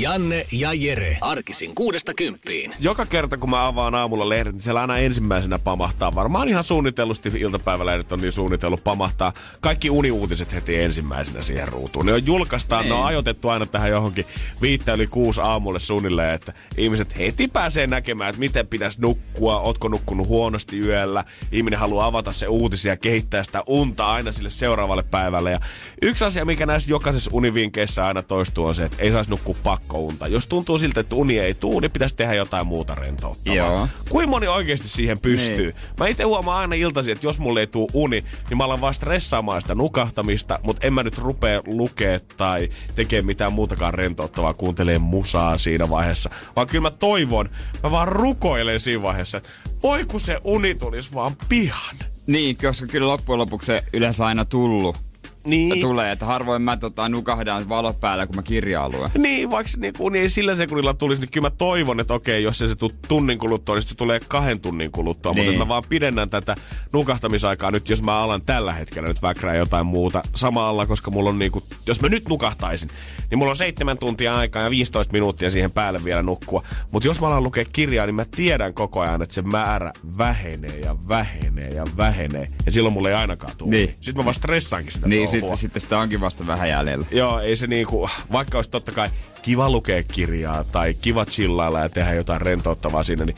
Janne ja Jere. Arkisin kuudesta kymppiin. Joka kerta kun mä avaan aamulla lehdet, niin siellä aina ensimmäisenä pamahtaa. Varmaan ihan suunnitellusti iltapäivälehdet on niin suunnitellut pamahtaa. Kaikki uniuutiset heti ensimmäisenä siihen ruutuun. Ne on julkaistaan, ne on ajoitettu aina tähän johonkin viittä yli kuusi aamulle suunnilleen, että ihmiset heti pääsee näkemään, että miten pitäisi nukkua, ootko nukkunut huonosti yöllä. Ihminen haluaa avata se uutisia ja kehittää sitä unta aina sille seuraavalle päivälle. Ja yksi asia, mikä näissä jokaisessa univinkeissä aina toistuu, on se, että ei saisi nukkua pakkounta. Jos tuntuu siltä, että uni ei tuu, niin pitäisi tehdä jotain muuta rentouttavaa. Joo. Kuinka moni oikeasti siihen pystyy? Niin. Mä itse huomaan aina iltaisin, että jos mulle ei tuu uni, niin mä alan vaan stressaamaan sitä nukahtamista, mutta en mä nyt rupea lukea tai tekee mitään muutakaan rentouttavaa, kuuntelee musaa siinä vaiheessa. Vaan kyllä mä toivon, mä vaan rukoilen siinä vaiheessa, että voi kun se uni tulisi vaan pihan. Niin, koska kyllä loppujen lopuksi se yleensä aina tullut. Niin. Tulee, että harvoin mä tota, nukahdan valo päällä, kun mä kirjaa luen. Niin, vaikka se niin, ei sillä sekunnilla tulisi, niin kyllä mä toivon, että okei, jos ei se tule tunnin kuluttua, niin se tulee kahden tunnin kuluttua. Niin. Mutta mä vaan pidennän tätä nukahtamisaikaa nyt, jos mä alan tällä hetkellä nyt väkrää jotain muuta samalla, koska mulla on niinku, jos mä nyt nukahtaisin, niin mulla on seitsemän tuntia aikaa ja 15 minuuttia siihen päälle vielä nukkua. Mutta jos mä alan lukea kirjaa, niin mä tiedän koko ajan, että se määrä vähenee ja vähenee ja vähenee. Ja silloin mulla ei ainakaan tule. Niin. Sitten mä vaan stressaankin sitä Niin. Sitten, sitten sitä onkin vasta vähän jäljellä. Joo, ei se niinku, vaikka olisi totta kai kiva lukea kirjaa tai kiva chillailla ja tehdä jotain rentouttavaa siinä, niin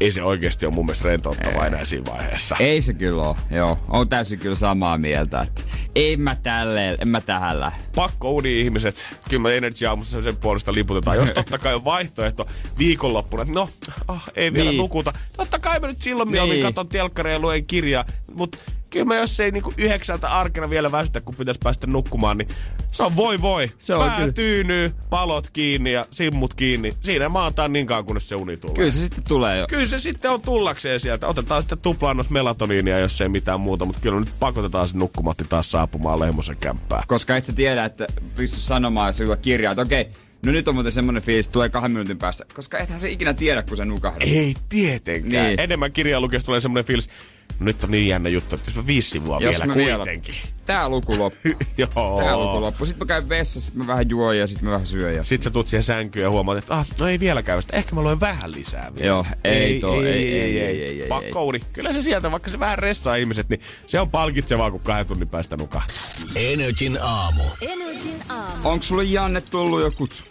ei se oikeasti ole mun mielestä rentouttavaa Ei. enää siinä vaiheessa. Ei se kyllä ole, joo. On täysin kyllä samaa mieltä, että en mä tälleen, en mä tähän lähde. Pakko uni ihmiset, kyllä me Energy aamussa sen puolesta liputetaan. Jos totta kai on vaihtoehto viikonloppuna, että no, ah, ei vielä Niin. nukuta. Totta kai mä nyt silloin Niin. mieluummin katon telkkaria ja luen kirjaa, mutta kyllä mä jos ei niinku yhdeksältä arkena vielä väsytä, kun pitäisi päästä nukkumaan, niin se on voi voi. Se on Pää kyllä. tyynyy, valot kiinni ja simmut kiinni. Siinä maataan niin kauan, kunnes se uni tulee. Kyllä se sitten tulee jo. Kyllä se sitten on tullakseen sieltä. Otetaan sitten tuplaannos melatoniinia, jos ei mitään muuta, mutta kyllä nyt pakotetaan se nukkumatti taas saapumaan Lehmosen kämppään. Koska et sä tiedä, että pysty sanomaan, jos joku kirjaa, että okei, no nyt on muuten semmonen fiilis, että tulee kahden minuutin päästä. Koska ethän se ikinä tiedä, kun se nukahdat. Ei tietenkään. Niin. Enemmän kirjaa lukiessa tulee semmoinen fiilis, nyt on niin jännä juttu, että jos mä viisi sivua Jos vielä mä vielä- kuitenkin. Tää luku loppu. Joo. Tää luku loppu. Sitten mä käyn vessassa, sit mä vähän juon ja sit mä vähän syön. Ja... Sitten sä tuut siihen sänkyyn ja huomaat, että ah, no ei vielä käy sitä. Ehkä mä luen vähän lisää vielä. Joo, ei toi, ei, ei, ei, ei, ei, Pakkouni. Kyllä se sieltä, vaikka se vähän ressaa ihmiset, niin se on palkitsevaa, kun kahden tunnin päästä nukahtaa. Energin aamu. Energin aamu. Onko sulle Janne tullut jo kutsu?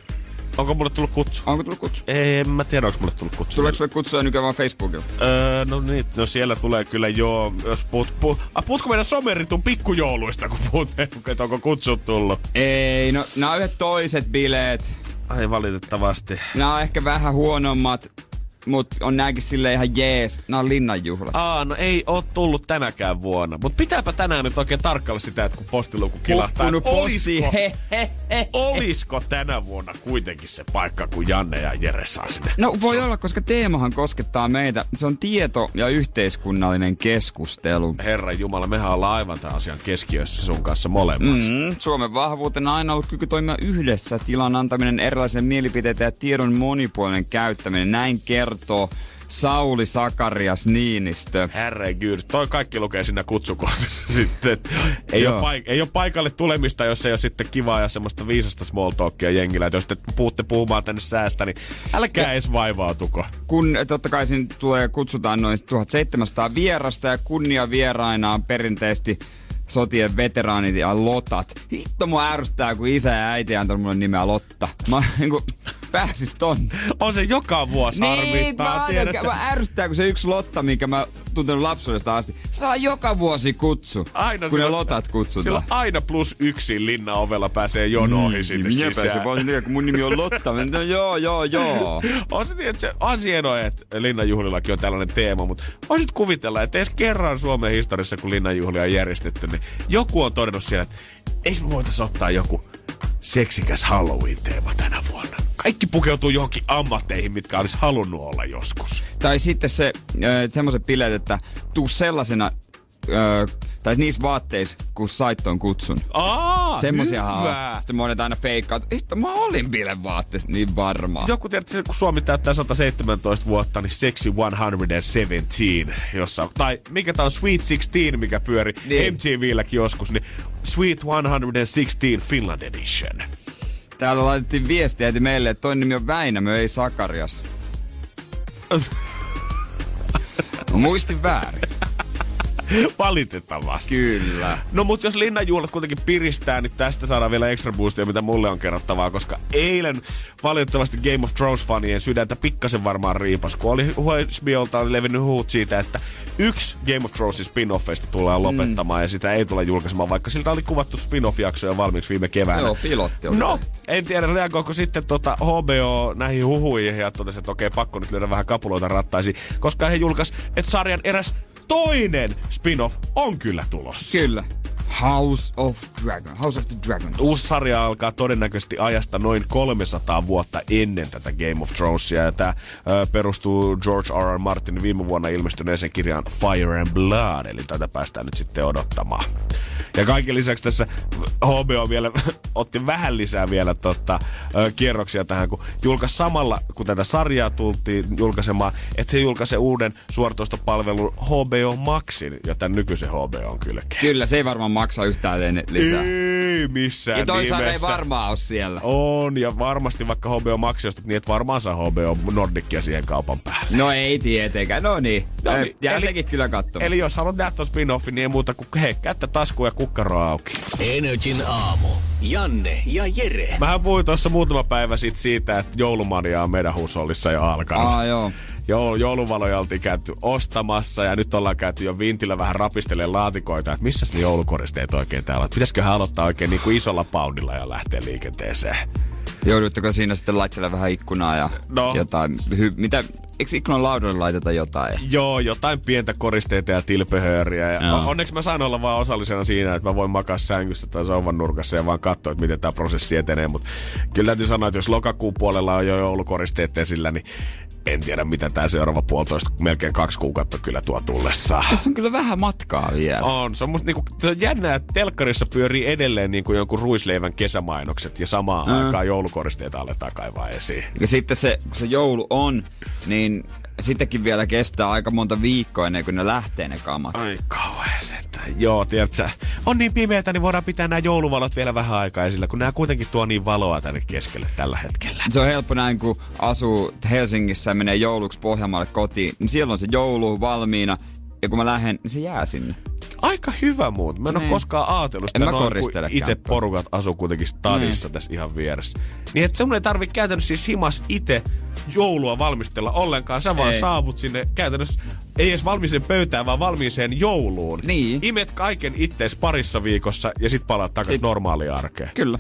Onko mulle tullut kutsu? Onko tullut kutsu? En mä tiedä, onko mulle tullut kutsu. Tuleeko sulle kutsua nykyään vaan Facebookilla? Öö, no niin, no siellä tulee kyllä joo, jos puhut, puhut, ah, puhutko meidän someritun pikkujouluista, kun puhut, että onko kutsut tullut? Ei, no nämä on yhdet toiset bileet. Ai valitettavasti. Nämä on ehkä vähän huonommat, mutta on nääkin sille ihan jees. Nämä on linnanjuhlat. Aa, no ei oo tullut tänäkään vuonna. Mutta pitääpä tänään nyt oikein tarkkailla sitä, että kun postiluku kilahtaa. Että posti, olisiko, he, he, he. olisiko tänä vuonna kuitenkin se paikka, kun Janne ja Jere saa sinne? No voi olla, koska teemahan koskettaa meitä. Se on tieto- ja yhteiskunnallinen keskustelu. Herran Jumala, mehän ollaan aivan tämän asian keskiössä sun kanssa molemmat. Mm, Suomen vahvuutena aina ollut kyky toimia yhdessä, tilan antaminen erilaisen mielipiteitä ja tiedon monipuolinen käyttäminen. Näin kertoo Sauli Sakarias Niinistö. Herregud, toi kaikki lukee siinä kutsukohdassa sitten. Ei Joo. ole, paik- ei ole paikalle tulemista, jos ei ole sitten kivaa ja semmoista viisasta small talkia jengillä. Et jos te puhutte puhumaan tänne säästä, niin älkää edes vaivautuko. kun totta kai sinne tulee, kutsutaan noin 1700 vierasta ja kunnia vieraina on perinteisesti sotien veteraanit ja lotat. Hitto mua ärsyttää, kun isä ja äiti antanut mulle nimeä Lotta. Mä, niin kuin, pääsis tonne. On se joka vuosi Niin, harmittaa, mä, tiedätkö? mä ärsyttää, kun se yksi lotta, minkä mä tuntenut lapsuudesta asti, saa joka vuosi kutsu, Aina kun ne silloin- lotat kutsutaan. Silloin aina plus yksi linna ovella pääsee jonoihin sinne Minä sisään. pääsin vaan niin, kun mun nimi on Lotta. Mä, no, joo, joo, joo. On se, että se on hienoa, että linnanjuhlillakin on tällainen teema, mutta voisit kuvitella, että edes kerran Suomen historiassa, kun linnanjuhlia on järjestetty, niin joku on todennut siellä, että eikö me voitaisiin ottaa joku seksikäs Halloween-teema tänä vuonna. Kaikki pukeutuu johonkin ammatteihin, mitkä olisi halunnut olla joskus. Tai sitten se, semmoiset bileet, että tuu sellaisena, äh, tai niissä vaatteissa, kun sait ton kutsun. Aa, Semmoisiahan on. hyvä. Sitten monet aina feikkaa, että että mä olin bilevaatteessa, niin varmaan. Joku tiedät, kun Suomi täyttää 117 vuotta, niin Sexy 117, jossa, tai mikä tää on Sweet 16, mikä pyöri Niin. MTVlläkin joskus, niin Sweet 116 Finland Edition. Täällä laitettiin viestiä heti meille, että toinen nimi on Väinämö, ei Sakarias. Muistin väärin. Valitettavasti. Kyllä. No mut jos linnanjuhlat kuitenkin piristää, niin tästä saadaan vielä extra boostia, mitä mulle on kerrottavaa, koska eilen valitettavasti Game of Thrones-fanien sydäntä pikkasen varmaan riipas, kun oli HBOlta oli levinnyt huut siitä, että yksi Game of Thronesin spin-offeista tullaan lopettamaan mm. ja sitä ei tule julkaisemaan, vaikka siltä oli kuvattu spin-off-jaksoja valmiiksi viime keväänä. Joo, pilotti oli No, tehty. en tiedä reagoiko sitten tota HBO näihin huhuihin ja totesi, että okei, pakko nyt lyödä vähän kapuloita rattaisiin, koska he julkaisi, että sarjan eräs toinen spin-off on kyllä tulossa. Kyllä. House of Dragon. House of the Dragon. Uusi sarja alkaa todennäköisesti ajasta noin 300 vuotta ennen tätä Game of Thronesia. Ja tämä perustuu George R. R. Martinin viime vuonna ilmestyneeseen kirjaan Fire and Blood, eli tätä päästään nyt sitten odottamaan. Ja kaiken lisäksi tässä HBO vielä otti vähän lisää vielä tota, kierroksia tähän, kun julkaisi samalla, kun tätä sarjaa tultiin julkaisemaan, että he julkaisee uuden suoratoistopalvelun HBO Maxin ja tämän nykyisen HBO on kylkeen. Kyllä, se ei varmaan maksa yhtään lisää. Ei missään Ja toisaalta ei varmaan ole siellä. On, ja varmasti vaikka HBO Max ostat niin, että varmaan saa HBO Nordicia siihen kaupan päälle. No ei tietenkään. No niin. No niin, Jää eli- sekin kyllä katsomaan. Eli jos haluat nähdä spin-offin, niin ei muuta kuin hei, kättä taskuun ja kukkaro auki. Energin aamu. Janne ja Jere. Mähän puhuin tuossa muutama päivä sitten siitä, että joulumania on meidän huusollissa jo alkanut. Aa, joo. Joul- jouluvaloja oltiin käyty ostamassa ja nyt ollaan käyty jo vintillä vähän rapistelemaan laatikoita, että missä ne joulukoristeet oikein täällä on. Pitäisiköhän aloittaa oikein niin kuin isolla paudilla ja lähteä liikenteeseen. Joudutteko siinä sitten laittelemaan vähän ikkunaa ja No. jotain? Hy- mitä? Eikö ikkunan laudalle laiteta jotain? Joo, jotain pientä koristeita ja tilpehööriä. Ja Joo. onneksi mä saan olla vaan osallisena siinä, että mä voin makaa sängyssä tai sovan nurkassa ja vaan katsoa, että miten tämä prosessi etenee. Mutta kyllä täytyy sanoa, että jos lokakuun puolella on jo joulukoristeet esillä, niin en tiedä mitä tämä seuraava puolitoista, melkein kaksi kuukautta kyllä tuo tullessaan. Tässä on kyllä vähän matkaa vielä. On, se on musta niinku, on jännää, että telkkarissa pyörii edelleen niinku jonkun ruisleivän kesämainokset ja samaan Mm. aikaan joulukoristeita aletaan kaivaa esiin. Ja sitten se, kun se joulu on, niin sittenkin vielä kestää aika monta viikkoa ennen kuin ne lähtee ne kamat. Ai kauhean sentään. Joo, tiedätkö, on niin pimeätä, niin voidaan pitää nämä jouluvalot vielä vähän aikaa esillä, kun nämä kuitenkin tuo niin valoa tänne keskelle tällä hetkellä. Se on helppo näin, kun asuu Helsingissä ja menee jouluksi Pohjanmaalle kotiin, niin siellä on se joulu valmiina. Ja kun mä lähden, niin se jää sinne. Aika hyvä muut. Mä en ole Niin. koskaan ajatellut En sitä mä noin, kun itse porukat asuu kuitenkin stadissa Niin. tässä ihan vieressä. Niin että sun ei tarvitse käytännössä siis himas itse joulua valmistella ollenkaan. Sä vaan Ei. saavut sinne käytännössä, ei edes valmiiseen pöytään, vaan valmiiseen jouluun. Niin. Imet kaiken ittees parissa viikossa ja sit palaat takaisin Sit- normaaliin arkeen. Kyllä.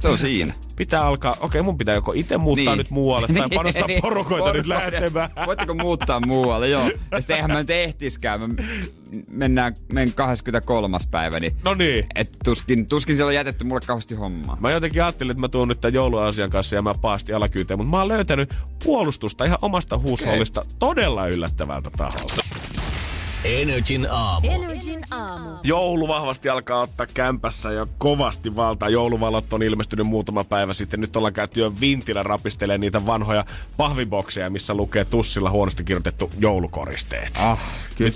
Se on siinä. Pitää alkaa, okei mun pitää joko itse muuttaa Niin. nyt muualle tai panostaa Niin, porukoita nyt lähtemään. Voitteko muuttaa muualle, joo. Ja sitten eihän mä nyt ehtiskään. Mä mennään, menen 23. päivä, niin No niin. et tuskin, tuskin siellä on jätetty mulle kauheasti hommaa. Mä jotenkin ajattelin, että mä tuun nyt tämän jouluasian kanssa ja mä paasti alakyyteen, mutta mä oon löytänyt puolustusta ihan omasta huushollista todella yllättävältä taholta. Energin aamu. Energin aamu. Joulu vahvasti alkaa ottaa kämpässä ja kovasti valtaa. Jouluvalot on ilmestynyt muutama päivä sitten. Nyt ollaan käyty jo vintillä rapistelee niitä vanhoja pahvibokseja, missä lukee tussilla huonosti kirjoitettu joulukoristeet. Ah, kyllä.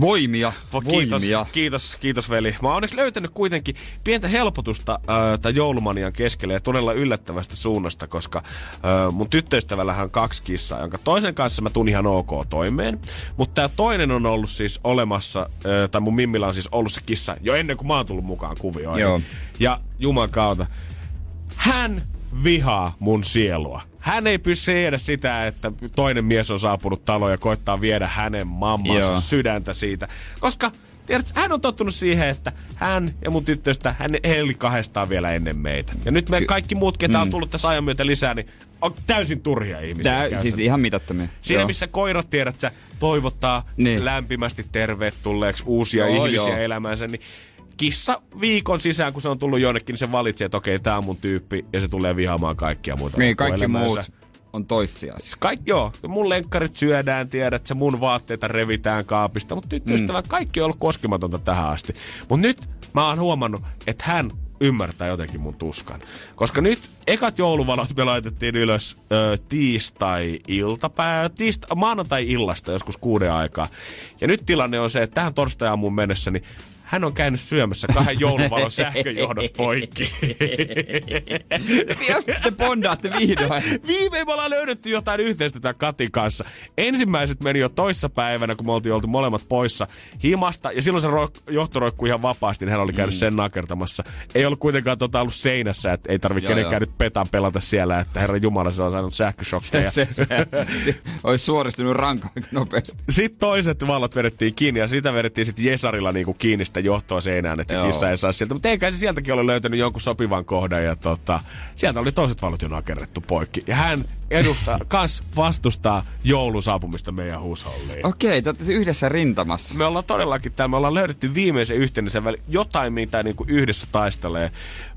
Voimia, Vo- Kiitos, voimia. kiitos, kiitos veli. Mä oon onneksi löytänyt kuitenkin pientä helpotusta äh, tämän joulumanian keskelle ja todella yllättävästä suunnasta, koska äh, mun tyttöystävällähän on kaksi kissaa, jonka toisen kanssa mä tun ihan ok toimeen. Mutta tämä toinen on ollut siis olemassa, äh, tai mun mimmillä on siis ollut se kissa jo ennen kuin mä oon tullut mukaan kuvioihin. Joo. Ja juman kautta, hän vihaa mun sielua. Hän ei pysty siedä sitä, että toinen mies on saapunut taloon ja koittaa viedä hänen mammansa Joo. sydäntä siitä. Koska tiedätkö, hän on tottunut siihen, että hän ja mun tyttöstä, hän he oli kahdestaan vielä ennen meitä. Ja nyt me kaikki muut, ketä on tullut tässä ajan myötä lisää, niin on täysin turhia ihmisiä. Tää, siis ihan mitattomia. Siinä Joo. missä koirat tiedät, sä toivottaa Niin. niin. lämpimästi tervetulleeksi uusia Joo, ihmisiä joo. elämäänsä, niin kissa viikon sisään, kun se on tullut jonnekin, niin se valitsee, että okei, tää on mun tyyppi, ja se tulee vihaamaan kaikkia muuta Niin, kaikki muut on toissijaisia. Kaikki, joo, mun lenkkarit syödään, tiedät, sä mun vaatteita revitään kaapista, mutta tyttöystävä, mm. kaikki on ollut koskematonta tähän asti. Mutta nyt mä oon huomannut, että hän ymmärtää jotenkin mun tuskan. Koska nyt ekat jouluvalot me laitettiin ylös ö, tiistai-iltapäivä, tiista, maanantai-illasta joskus kuuden aikaa. Ja nyt tilanne on se, että tähän torstai-aamuun mennessä, niin hän on käynyt syömässä kahden jouluvalon sähköjohdot poikki. Jos te bondaatte vihdoin. Viimein me ollaan löydetty jotain yhteistä tämän Katin kanssa. Ensimmäiset meni jo toissa päivänä, kun me oltiin oltu molemmat poissa himasta. Ja silloin se ro- johto roikkui ihan vapaasti, niin hän oli käynyt mm. sen nakertamassa. Ei ollut kuitenkaan tota ollut seinässä, että ei tarvitse Joo, kenenkään joo. nyt petan pelata siellä, että herra Jumala, se on saanut sähköshokkeja. se, se, se, olisi suoristunut rankaan nopeasti. Sitten toiset valot vedettiin kiinni ja sitä vedettiin sitten Jesarilla niinku kiinni sitä johtoa seinään, että se Joo. kissa ei saa sieltä. Mutta eikä se sieltäkin ole löytänyt jonkun sopivan kohdan ja tota, sieltä oli toiset valot jo nakerrettu poikki. Ja hän edustaa, kans vastustaa joulun saapumista meidän huusholliin. Okei, te olette yhdessä rintamassa. Me ollaan todellakin täällä, me ollaan löydetty viimeisen yhteisen väli, jotain mitä niinku yhdessä taistelee.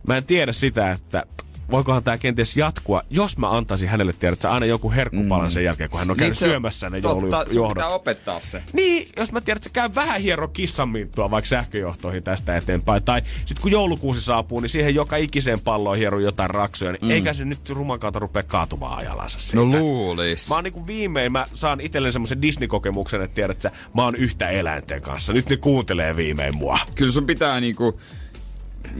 Mä en tiedä sitä, että voikohan tämä kenties jatkua, jos mä antaisin hänelle tiedä, että aina joku herkkupalan sen jälkeen, kun hän on käynyt se- syömässä ne Totta, pitää joulujohdot. opettaa se. Niin, jos mä tiedän, että käy vähän hiero kissanminttua vaikka sähköjohtoihin tästä eteenpäin. Tai sitten kun joulukuusi saapuu, niin siihen joka ikiseen palloon hieru jotain raksuja. Niin mm. eikä se nyt ruman kautta rupea kaatumaan ajalansa siitä. No luulis. Mä oon niinku viimein, mä saan itselleni semmoisen Disney-kokemuksen, että tiedät sä, mä oon yhtä eläinten kanssa. Nyt ne kuuntelee viimein mua. Kyllä sun pitää niinku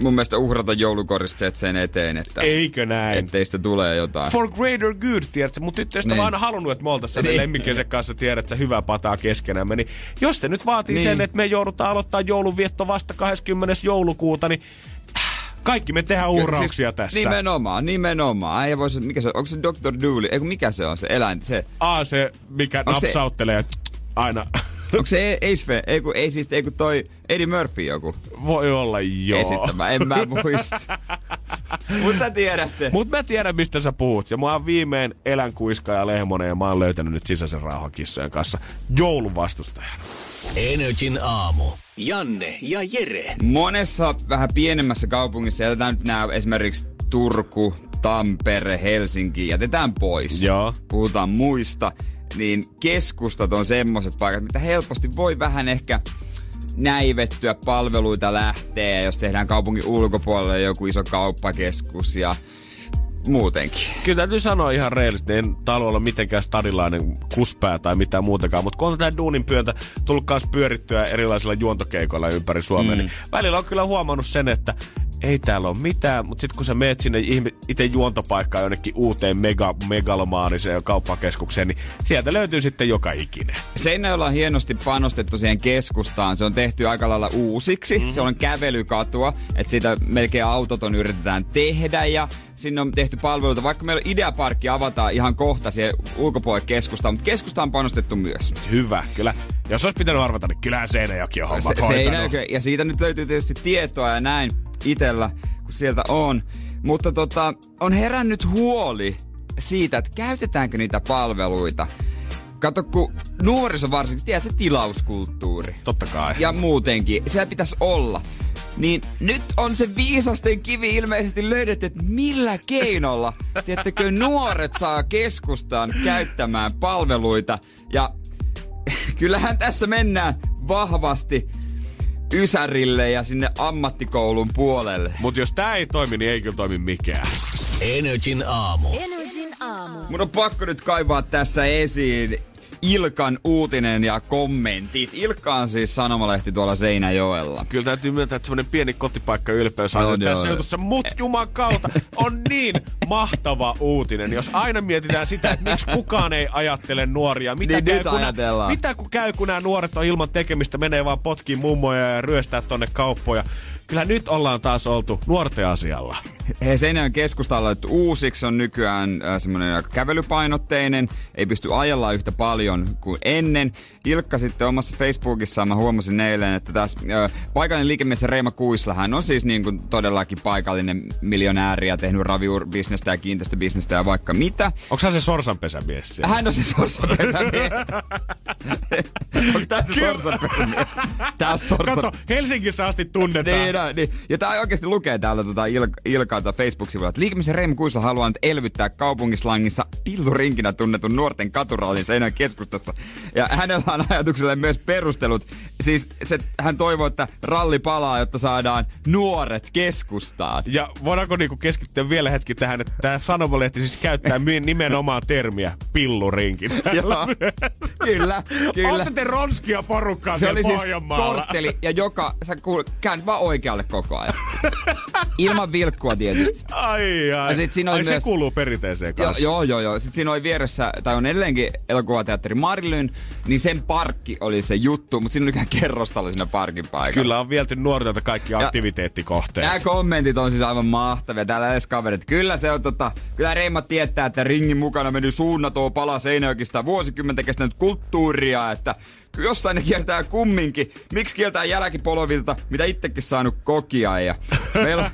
mun mielestä uhrata joulukoristeet sen eteen, että Eikö näin? ettei sitä tulee jotain. For greater good, tiedätkö? Mutta tyttöystä Niin. aina halunnut, että me oltaisiin Niin. lemmikiensä kanssa, tiedät sä, hyvää pataa keskenämme. Niin jos te nyt vaatii Niin. sen, että me joudutaan aloittaa joulunvietto vasta 20. joulukuuta, niin kaikki me tehdään uhrauksia tässä. Nimenomaan, nimenomaan. Ei voisi, mikä se on? Onko se Dr. Dooley? Ei kun mikä se on se eläin? Se, A, se, mikä Onko se- napsauttelee aina. Onko se Ace Fe- Ei kun, ei siis, ei kun toi Eddie Murphy joku Voi olla joo. esittämä. En mä muista. Mut sä tiedät se. Mut mä tiedän, mistä sä puhut. Ja mä oon viimein eläinkuiska ja lehmonen ja mä oon löytänyt nyt sisäisen rauhan kissojen kanssa joulun vastustajana. Energin aamu. Janne ja Jere. Monessa vähän pienemmässä kaupungissa jätetään nyt nämä esimerkiksi Turku, Tampere, Helsinki, jätetään pois. Joo. Puhutaan muista, niin keskustat on semmoset paikat, mitä helposti voi vähän ehkä näivettyä palveluita lähtee, jos tehdään kaupungin ulkopuolelle joku iso kauppakeskus ja muutenkin. Kyllä täytyy sanoa ihan reilisti, en halua olla mitenkään stadilainen kuspää tai mitään muutakaan, mutta kun on tätä duunin pyöntä tullut kanssa pyörittyä erilaisilla juontokeikoilla ympäri Suomea, mm. niin välillä on kyllä huomannut sen, että ei täällä ole mitään, mutta sitten kun sä meet sinne itse juontopaikkaan jonnekin uuteen mega, megalomaaniseen kauppakeskukseen, niin sieltä löytyy sitten joka ikinen. Seinäjoella on hienosti panostettu siihen keskustaan. Se on tehty aika lailla uusiksi. Mm. Se on kävelykatua, että siitä melkein autoton yritetään tehdä ja sinne on tehty palveluita. Vaikka meillä Ideaparkki avataan ihan kohta siihen ulkopuolelle keskustaan, mutta keskusta on panostettu myös. Hyvä, kyllä. Jos olisi pitänyt arvata, niin kyllähän Seinäjoki on hommat Se. Seinäjoki, ja siitä nyt löytyy tietysti tietoa ja näin itellä, kun sieltä on. Mutta tota, on herännyt huoli siitä, että käytetäänkö niitä palveluita. Kato, kun nuoriso varsinkin, tiedät se tilauskulttuuri. Totta kai. Ja muutenkin, siellä pitäisi olla. Niin nyt on se viisasten kivi ilmeisesti löydetty, että millä keinolla, tiedättekö, nuoret saa keskustaan käyttämään palveluita. Ja kyllähän tässä mennään vahvasti Ysärille ja sinne ammattikoulun puolelle. Mutta jos tää ei toimi, niin ei kyllä toimi mikään. Energin aamu. Energin aamu. Mun on pakko nyt kaivaa tässä esiin Ilkan uutinen ja kommentit. Ilkka on siis sanomalehti tuolla Seinäjoella. Kyllä täytyy myöntää, että semmoinen pieni kotipaikka ylpeys On, joo, tässä jutussa. Mut juman kautta on niin mahtava uutinen. Jos aina mietitään sitä, että miksi kukaan ei ajattele nuoria. Mitä Niin käy, kun nää- mitä kun käy, kun nämä nuoret on ilman tekemistä, menee vaan potkiin mummoja ja ryöstää tonne kauppoja. Kyllä nyt ollaan taas oltu nuorten asialla. He Seinäjoen keskusta on laitettu uusiksi, on nykyään äh, semmoinen aika kävelypainotteinen, ei pysty ajella yhtä paljon kuin ennen. Ilkka sitten omassa Facebookissaan mä huomasin eilen, että tässä äh, paikallinen liikemies Reima Kuisla, hän on siis niin kuin todellakin paikallinen miljonääri ja tehnyt raviurbisnestä ja kiinteistöbisnestä ja vaikka mitä. Onko hän se sorsanpesämies siellä? Hän on se sorsanpesämies. Onko tässä se sorsanpesämies? Tää on sorsan... Kato, Helsingissä asti tunnetaan. Niin, no, niin. Ja tää oikeasti lukee täällä tota Il- Ilkalta Facebook-sivulla, että liikemisen Reima Kuisla haluaa nyt elvyttää kaupungislangissa pillurinkinä tunnetun nuorten katurallin Seinäjoen keskustassa. Ja hänellä on ajatukselle myös perustelut. Siis se, hän toivoo, että ralli palaa, jotta saadaan nuoret keskustaan. Ja voidaanko niinku keskittyä vielä hetki tähän, että tämä sanomalehti siis käyttää nimenomaan termiä pillurinkin. Joo, kyllä, kyllä. Olette te ronskia porukkaa Se oli siis kortteli ja joka, sä kuul, vaan oikealle koko ajan. Ilman vilkkua tietysti. Ai, ai. Ja sit siinä oli ai myös- se kuuluu perinteeseen kanssa. joo, joo, joo. Sitten siinä oli vieressä, tai on edelleenkin elokuvateatteri Marilyn, niin sen parkki oli se juttu, mutta siinä oli ikään kerrostalo siinä parkin paikalla. Kyllä on vielty nuorilta kaikki Ja- aktiviteettikohteet. Nämä kommentit on siis aivan mahtavia. Täällä edes kaverit. Kyllä se on tota, kyllä Reima tietää, että ringin mukana meni suunnaton pala Seinäjokista vuosikymmentä kestänyt kulttuuria, että jossain ne kiertää kumminkin. Miksi kieltää jälkipolvilta, mitä itsekin saanut kokia. Ja meillä,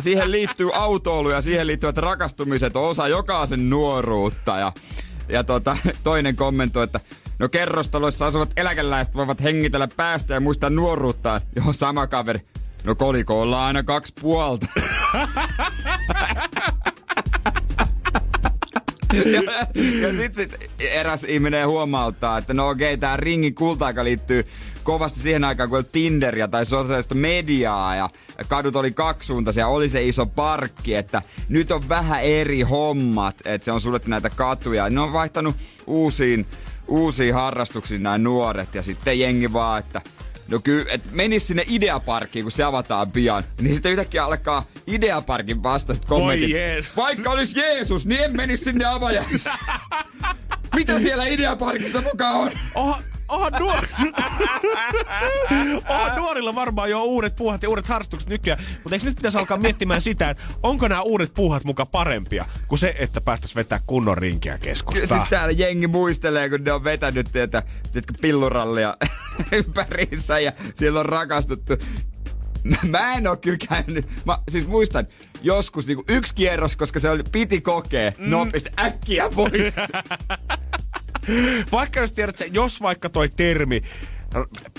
siihen liittyy autoilu ja siihen liittyvät rakastumiset on osa jokaisen nuoruutta. Ja, ja tota, toinen kommentoi, että No kerrostaloissa asuvat eläkeläiset voivat hengitellä päästä ja muistaa nuoruuttaan. Joo, sama kaveri. No kolikolla aina kaksi puolta. ja, ja sit, sit eräs ihminen huomauttaa, että no okei, tää ringin kulta-aika liittyy kovasti siihen aikaan, kun oli Tinderia tai sosiaalista mediaa ja kadut oli kaksisuuntaisia, oli se iso parkki, että nyt on vähän eri hommat, että se on suljettu näitä katuja. Ne on vaihtanut uusiin, uusiin harrastuksiin nämä nuoret ja sitten jengi vaan, että No kyllä, et menis sinne Ideaparkkiin, kun se avataan pian. Niin sitten yhtäkkiä alkaa Ideaparkin vastaiset kommentit. Jeesus. Vaikka olisi Jeesus, niin en menisi sinne avajaisiin. Mitä siellä Ideaparkissa mukaan on? Oha, oha, nuor... oha, nuorilla varmaan jo uudet puuhat ja uudet harrastukset nykyään. Mutta eikö nyt pitäisi alkaa miettimään sitä, että onko nämä uudet puuhat muka parempia kuin se, että päästäisiin vetää kunnon rinkiä keskustaan? Siis täällä jengi muistelee, kun ne on vetänyt teitä, teetkö, pillurallia ympäriinsä ja siellä on rakastuttu. Mä- Mä en oo kyllä käynyt. Mä siis muistan joskus niinku yksi kierros, koska se oli, piti kokea mm. nopeasti äkkiä pois. Vaikka jos tiedät, jos vaikka toi termi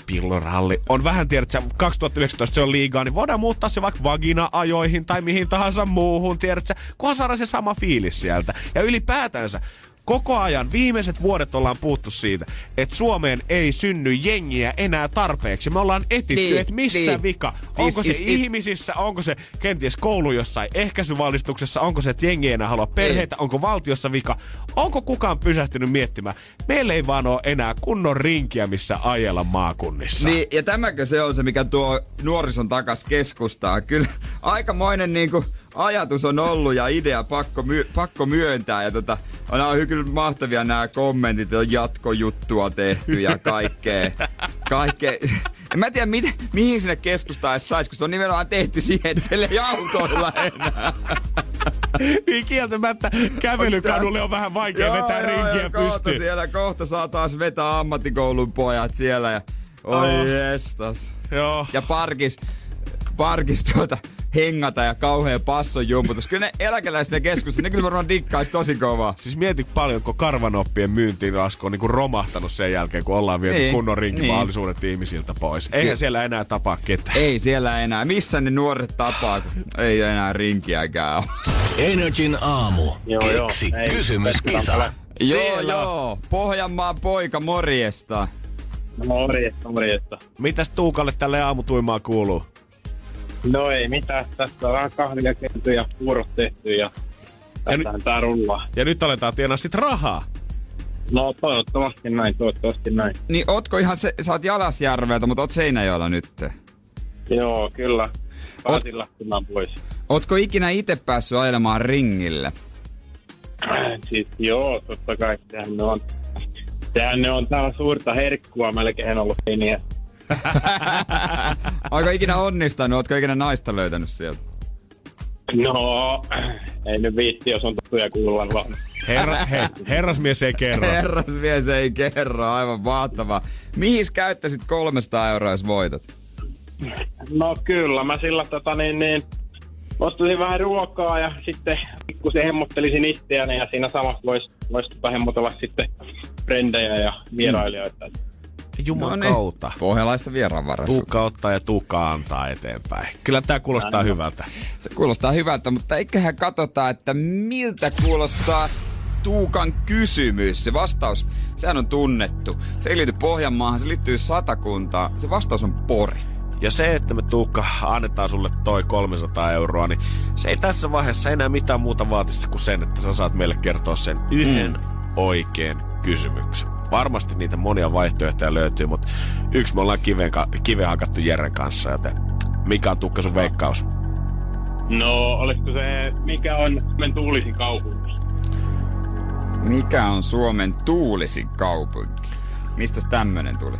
pilloralli on vähän tiedät, sä, 2019 se on liigaa, niin voidaan muuttaa se vaikka vagina-ajoihin tai mihin tahansa muuhun, tiedät, kunhan saadaan se sama fiilis sieltä. Ja ylipäätänsä koko ajan viimeiset vuodet ollaan puhuttu siitä, että Suomeen ei synny jengiä enää tarpeeksi. Me ollaan etitty, Niin, että missä niin. vika. This Onko se is it. ihmisissä, onko se kenties koulu jossain ehkäisyvalistuksessa, onko se, että jengi ei enää halua perheitä, onko valtiossa vika. Onko kukaan pysähtynyt miettimään? Meillä ei vaan ole enää kunnon rinkiä, missä ajella maakunnissa. Niin, ja tämäkö se on se, mikä tuo nuorison takas keskustaa. Kyllä aikamoinen niinku ajatus on ollut ja idea pakko, my- pakko myöntää. Ja tota, on kyllä mahtavia nämä kommentit, on jatkojuttua tehty ja kaikkea. kaikkea. En mä tiedä, mi- mihin sinne keskustaan edes sais, kun se on nimenomaan tehty siihen, että siellä ei autoilla enää. niin kieltämättä kävelykadulle on vähän vaikea vetää rinkiä kohta pystyyn. siellä, kohta saa taas vetää ammattikoulun pojat siellä ja oi oh. jestas. Joo. Ja parkis, parkis tuota hengata ja kauhea passon jumputus. Kyllä ne eläkeläiset ja keskusta, ne kyllä varmaan dikkais tosi kovaa. Siis mieti paljonko karvanoppien myyntilasku on niinku romahtanut sen jälkeen, kun ollaan viety Niin, kunnon rinkimahdollisuudet niin. ihmisiltä pois. Eihän Kyllä. siellä enää tapaa ketään. Ei siellä enää. Missä ne nuoret tapaa, kun ei enää rinkiäkään ole. Energin aamu. Joo, joo. Keksi Ei, kysymyskisa. Joo, joo. Pohjanmaan poika, morjesta. Morjesta, morjesta. Mitäs Tuukalle tälle aamutuimaan kuuluu? No ei mitään, tässä on vähän kahvia käyty ja puurot tehty ja tästähän tää rullaa. Ja nyt aletaan tienaa sit rahaa. No toivottavasti näin, toivottavasti näin. Niin ootko ihan se, sä oot Jalasjärveltä, mutta oot Seinäjoella nyt. Joo, kyllä. Pääsin lähtemään pois. Ootko ikinä itse päässyt ajelemaan ringille? Siis joo, totta kai. Sehän ne on, sehän ne on täällä suurta herkkua melkein ollut niin. Onko ikinä onnistanut? Ootko ikinä naista löytänyt sieltä? No, ei nyt viitti, jos on tuttuja kuulla vaan. Herra, he, herrasmies ei kerro. Herrasmies ei kerro, aivan mahtavaa. Mihin käyttäisit 300 euroa, jos voitat? No kyllä, mä sillä tota niin, niin ostaisin vähän ruokaa ja sitten pikkusen hemmottelisin itseäni ja siinä samassa voisi vois tota hemmotella sitten frendejä ja vierailijoita. Mm. Juman No niin. kautta. Pohjalaista vieraanvaraisuutta. Tuukka ottaa ja tuukka antaa eteenpäin. Kyllä tää kuulostaa hyvältä. Se kuulostaa hyvältä, mutta eiköhän katsota, että miltä kuulostaa Tuukan kysymys. Se vastaus, sehän on tunnettu. Se ei liity Pohjanmaahan, se liittyy Satakuntaan. Se vastaus on Pori. Ja se, että me Tuukka annetaan sulle toi 300 euroa, niin se ei tässä vaiheessa enää mitään muuta vaatisi kuin sen, että sä saat meille kertoa sen yhden mm. oikein kysymyksen. Varmasti niitä monia vaihtoehtoja löytyy, mutta yksi me ollaan kiveen, kiveen hakattu Jeren kanssa, joten mikä on Tuukka sun veikkaus? No, olisiko se, mikä on Suomen tuulisin kaupunki? Mikä on Suomen tuulisin kaupunki? Mistä tämmönen tuli?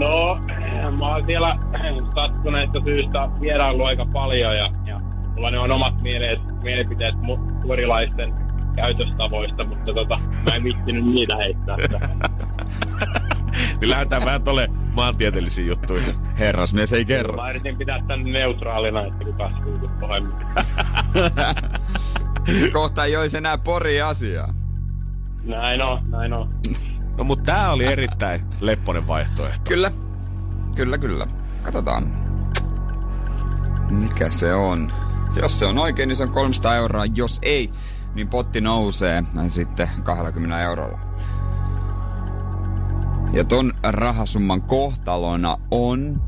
No, mä oon siellä sattuneesta syystä vieraillut aika paljon ja, ja mulla ne on omat mieleet, mielipiteet mu- porilaisten käytöstavoista, mutta tota, mä en viittinyt niitä heittää. Niin lähdetään vähän tolle maantieteellisiin juttuihin. Herrasmies ei kerro. Mä yritin pitää tän neutraalina, että kuka suutut pahemmin. Kohta ei olisi enää Pori asiaa. Näin on, näin on. No mutta tää oli erittäin lepponen vaihtoehto. Kyllä. Kyllä, kyllä. Katsotaan. Mikä se on? Jos se on oikein, niin se on 300 euroa. Jos ei, niin potti nousee sitten 20 eurolla. Ja ton rahasumman kohtalona on...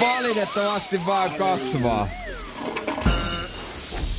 Valitettavasti vaan kasvaa.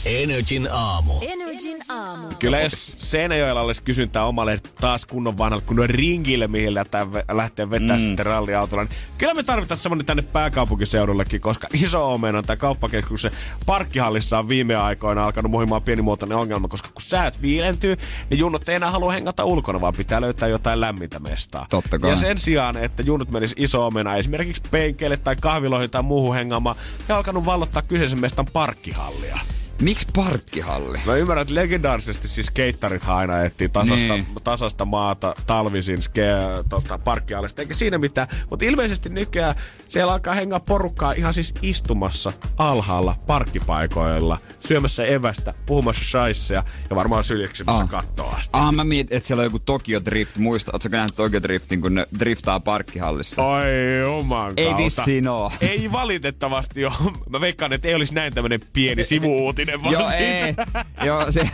Energin aamu. Energin aamu. Kyllä jos Seinäjoella olisi kysyntää omalle taas kunnon vanhalle kunnon ringille, mihin lähtee, lähtee vetää mm. sitten ralliautolla, niin kyllä me tarvitaan semmoinen tänne pääkaupunkiseudullekin, koska iso omena tämä kauppakeskuksen parkkihallissa on viime aikoina alkanut muhimaan pienimuotoinen ongelma, koska kun säät viilentyy, niin junnut ei enää halua hengata ulkona, vaan pitää löytää jotain lämmintä mestaa. Totta kai. Ja sen sijaan, että junnut menis iso omena esimerkiksi penkeille tai kahviloihin tai muuhun hengaamaan, ja alkanut vallottaa kyseisen mestan parkkihallia. Miksi parkkihalli? Mä ymmärrän, että legendaarisesti siis skeittarithan aina etsii tasasta, Niin. tasasta maata talvisin ske, tota, parkkialista, eikä siinä mitään. Mutta ilmeisesti nykyään siellä alkaa hengaa porukkaa ihan siis istumassa alhaalla parkkipaikoilla, syömässä evästä, puhumassa shaisseja ja varmaan syljeksimässä Ah. kattoa asti. Ah, mä mietin, että siellä on joku Tokyo Drift. Muista, ootko nähnyt Tokyo Driftin, kun ne driftaa parkkihallissa? Oi oman Ei kautta. vissiin oo. Ei valitettavasti ole. Mä veikkaan, että ei olisi näin tämmönen pieni sivuuutinen vaan Siitä. ei. Joo, se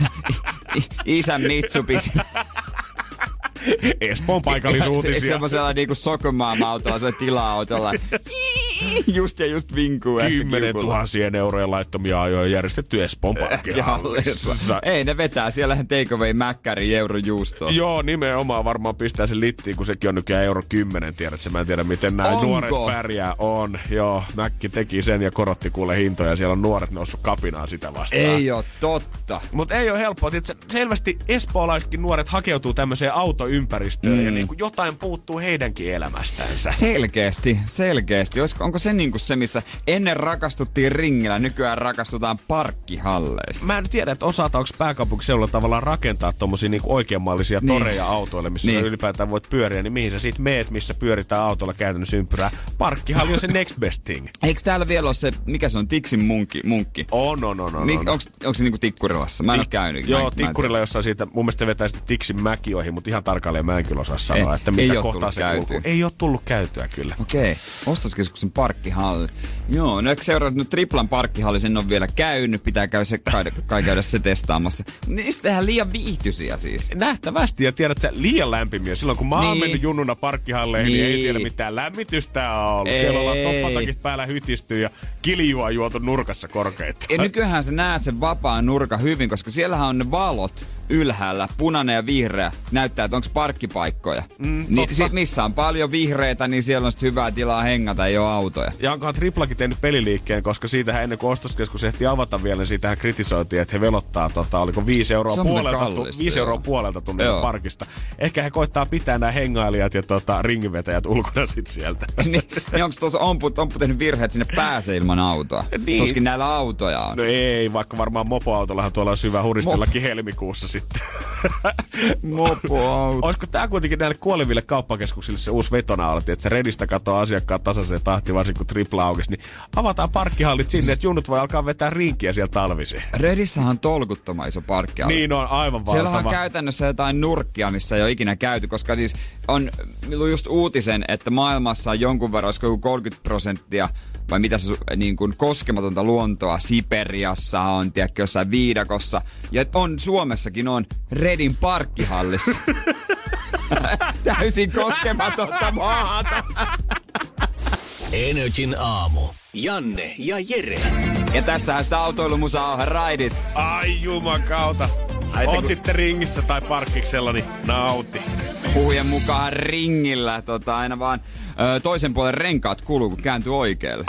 isän Mitsubishi. Espoon Se, paikallisuutisia. semmoisella niinku Sokomaa-autolla, se tila-autolla. Just ja just vinkuu. ehkä Kymmenen kiukulla. tuhansien eurojen laittomia ajoja järjestetty Espoon parkkihallissa. Ei ne vetää, siellähän takeaway mäkkäri euro juustoa. Joo, nimenomaan varmaan pistää sen littiin, kun sekin on nykyään euro 10, tiedätkö? Mä en tiedä, miten nämä nuoret pärjää. On, joo. Mäkki teki sen ja korotti kuule hintoja. Siellä on nuoret noussut kapinaan sitä vastaan. Ei oo totta. Mutta ei ole helppoa. Selvästi espoolaisetkin nuoret hakeutuu tämmöiseen autoympäristöön mm. ja niin kuin jotain puuttuu heidänkin elämästänsä. Selkeästi, selkeästi. Olisiko, onko se niinku se, missä ennen rakastuttiin ringillä, nykyään rakastutaan parkkihalleissa? Mä en tiedä, että osataanko pääkaupunkiseudulla tavallaan rakentaa tommosia niinku oikeanmallisia Niin. toreja autoille, missä Niin. niin. ylipäätään voit pyöriä, niin mihin sä sit meet, missä pyöritään autolla käytännössä ympyrää. Parkkihalli on se next best thing. Eikö täällä vielä ole se, mikä se on, Tiksin munkki? munkki? On, on, on, on. Mik, on. onko, onko se niinku Tikkurilassa? Mä en ole käynyt. Joo, mä, en- mä Tikkurilla jossain siitä, mun mielestä vetää sitten Tiksin mäki ohi, mutta ihan tarkalleen mä en kyllä osaa sanoa, Ei- että ei mitä kohtaa se kulkuu. Ei ole tullut käytyä kyllä. Okei, ostoskeskuksen parkkihalli. Joo, no eikö seuraa nyt Triplan parkkihalli, sen on vielä käynyt, pitää käy se, kai, kai käydä se testaamassa. Niistä tehdään liian viihtyisiä siis. Nähtävästi, ja tiedät sä, liian lämpimiä. Silloin kun mä oon Niin. mennyt junnuna parkkihalleihin, niin. niin ei Niin. siellä mitään lämmitystä ole ollut. Siellä ollaan Ei. toppatakit päällä hytistyy ja kiljua juotu nurkassa korkeita. Ja nykyään sä näet sen vapaan nurkan hyvin, koska siellähän on ne valot ylhäällä, punainen ja vihreä, näyttää, että onko parkkipaikkoja. Mm, niin, si- missä on paljon vihreitä, niin siellä on sitten hyvää tilaa hengata, ei ole autoja. Ja onkohan Triplakin tehnyt peliliikkeen, koska siitä ennen kuin ostoskeskus ehti avata vielä, niin siitähän kritisoitiin, että he velottaa, tota, oliko 5 euroa, puolelta, tu- kallista, 5 euroa puolelta tunnin Joo. parkista. Ehkä he koittaa pitää nämä hengailijat ja tota, ringivetäjät ulkona sit sieltä. niin, niin onko tuossa Ompu, Ompu tehnyt virhe, että sinne pääsee ilman autoa? Niin. Tuskin näillä autoja on. No ei, vaikka varmaan mopoautollahan tuolla on syvä huristellakin helmikuussa sitten. Mopoauto. Olisiko tää kuitenkin näille kuoleville kauppakeskuksille se uusi vetonaulat, että se redistä katoo asiakkaat tasaiseen tahtiin, varsinkin kun tripla aukesi, niin avataan parkkihallit sinne, että junnut voi alkaa vetää rinkiä siellä talvisin. Redissähän on tolkuttoman iso parkkialue. Niin on aivan Siellä on valtava. käytännössä jotain nurkkia, missä ei ole ikinä käyty, koska siis on just uutisen, että maailmassa on jonkun verran, olisiko joku 30 prosenttia vai mitä se niin kuin koskematonta luontoa Siperiassa on, tiedätkö, jossain viidakossa. Ja on Suomessakin on Redin parkkihallissa. Täysin koskematonta maata. Energin aamu. Janne ja Jere. Ja tässähän sitä autoilumusaa on raidit. Ai jumakauta. Ai, Oot kun- sitten ringissä tai parkkiksella, niin nauti. Puhujen mukaan ringillä tota, aina vaan ö, toisen puolen renkaat kuluu, kun kääntyy oikealle.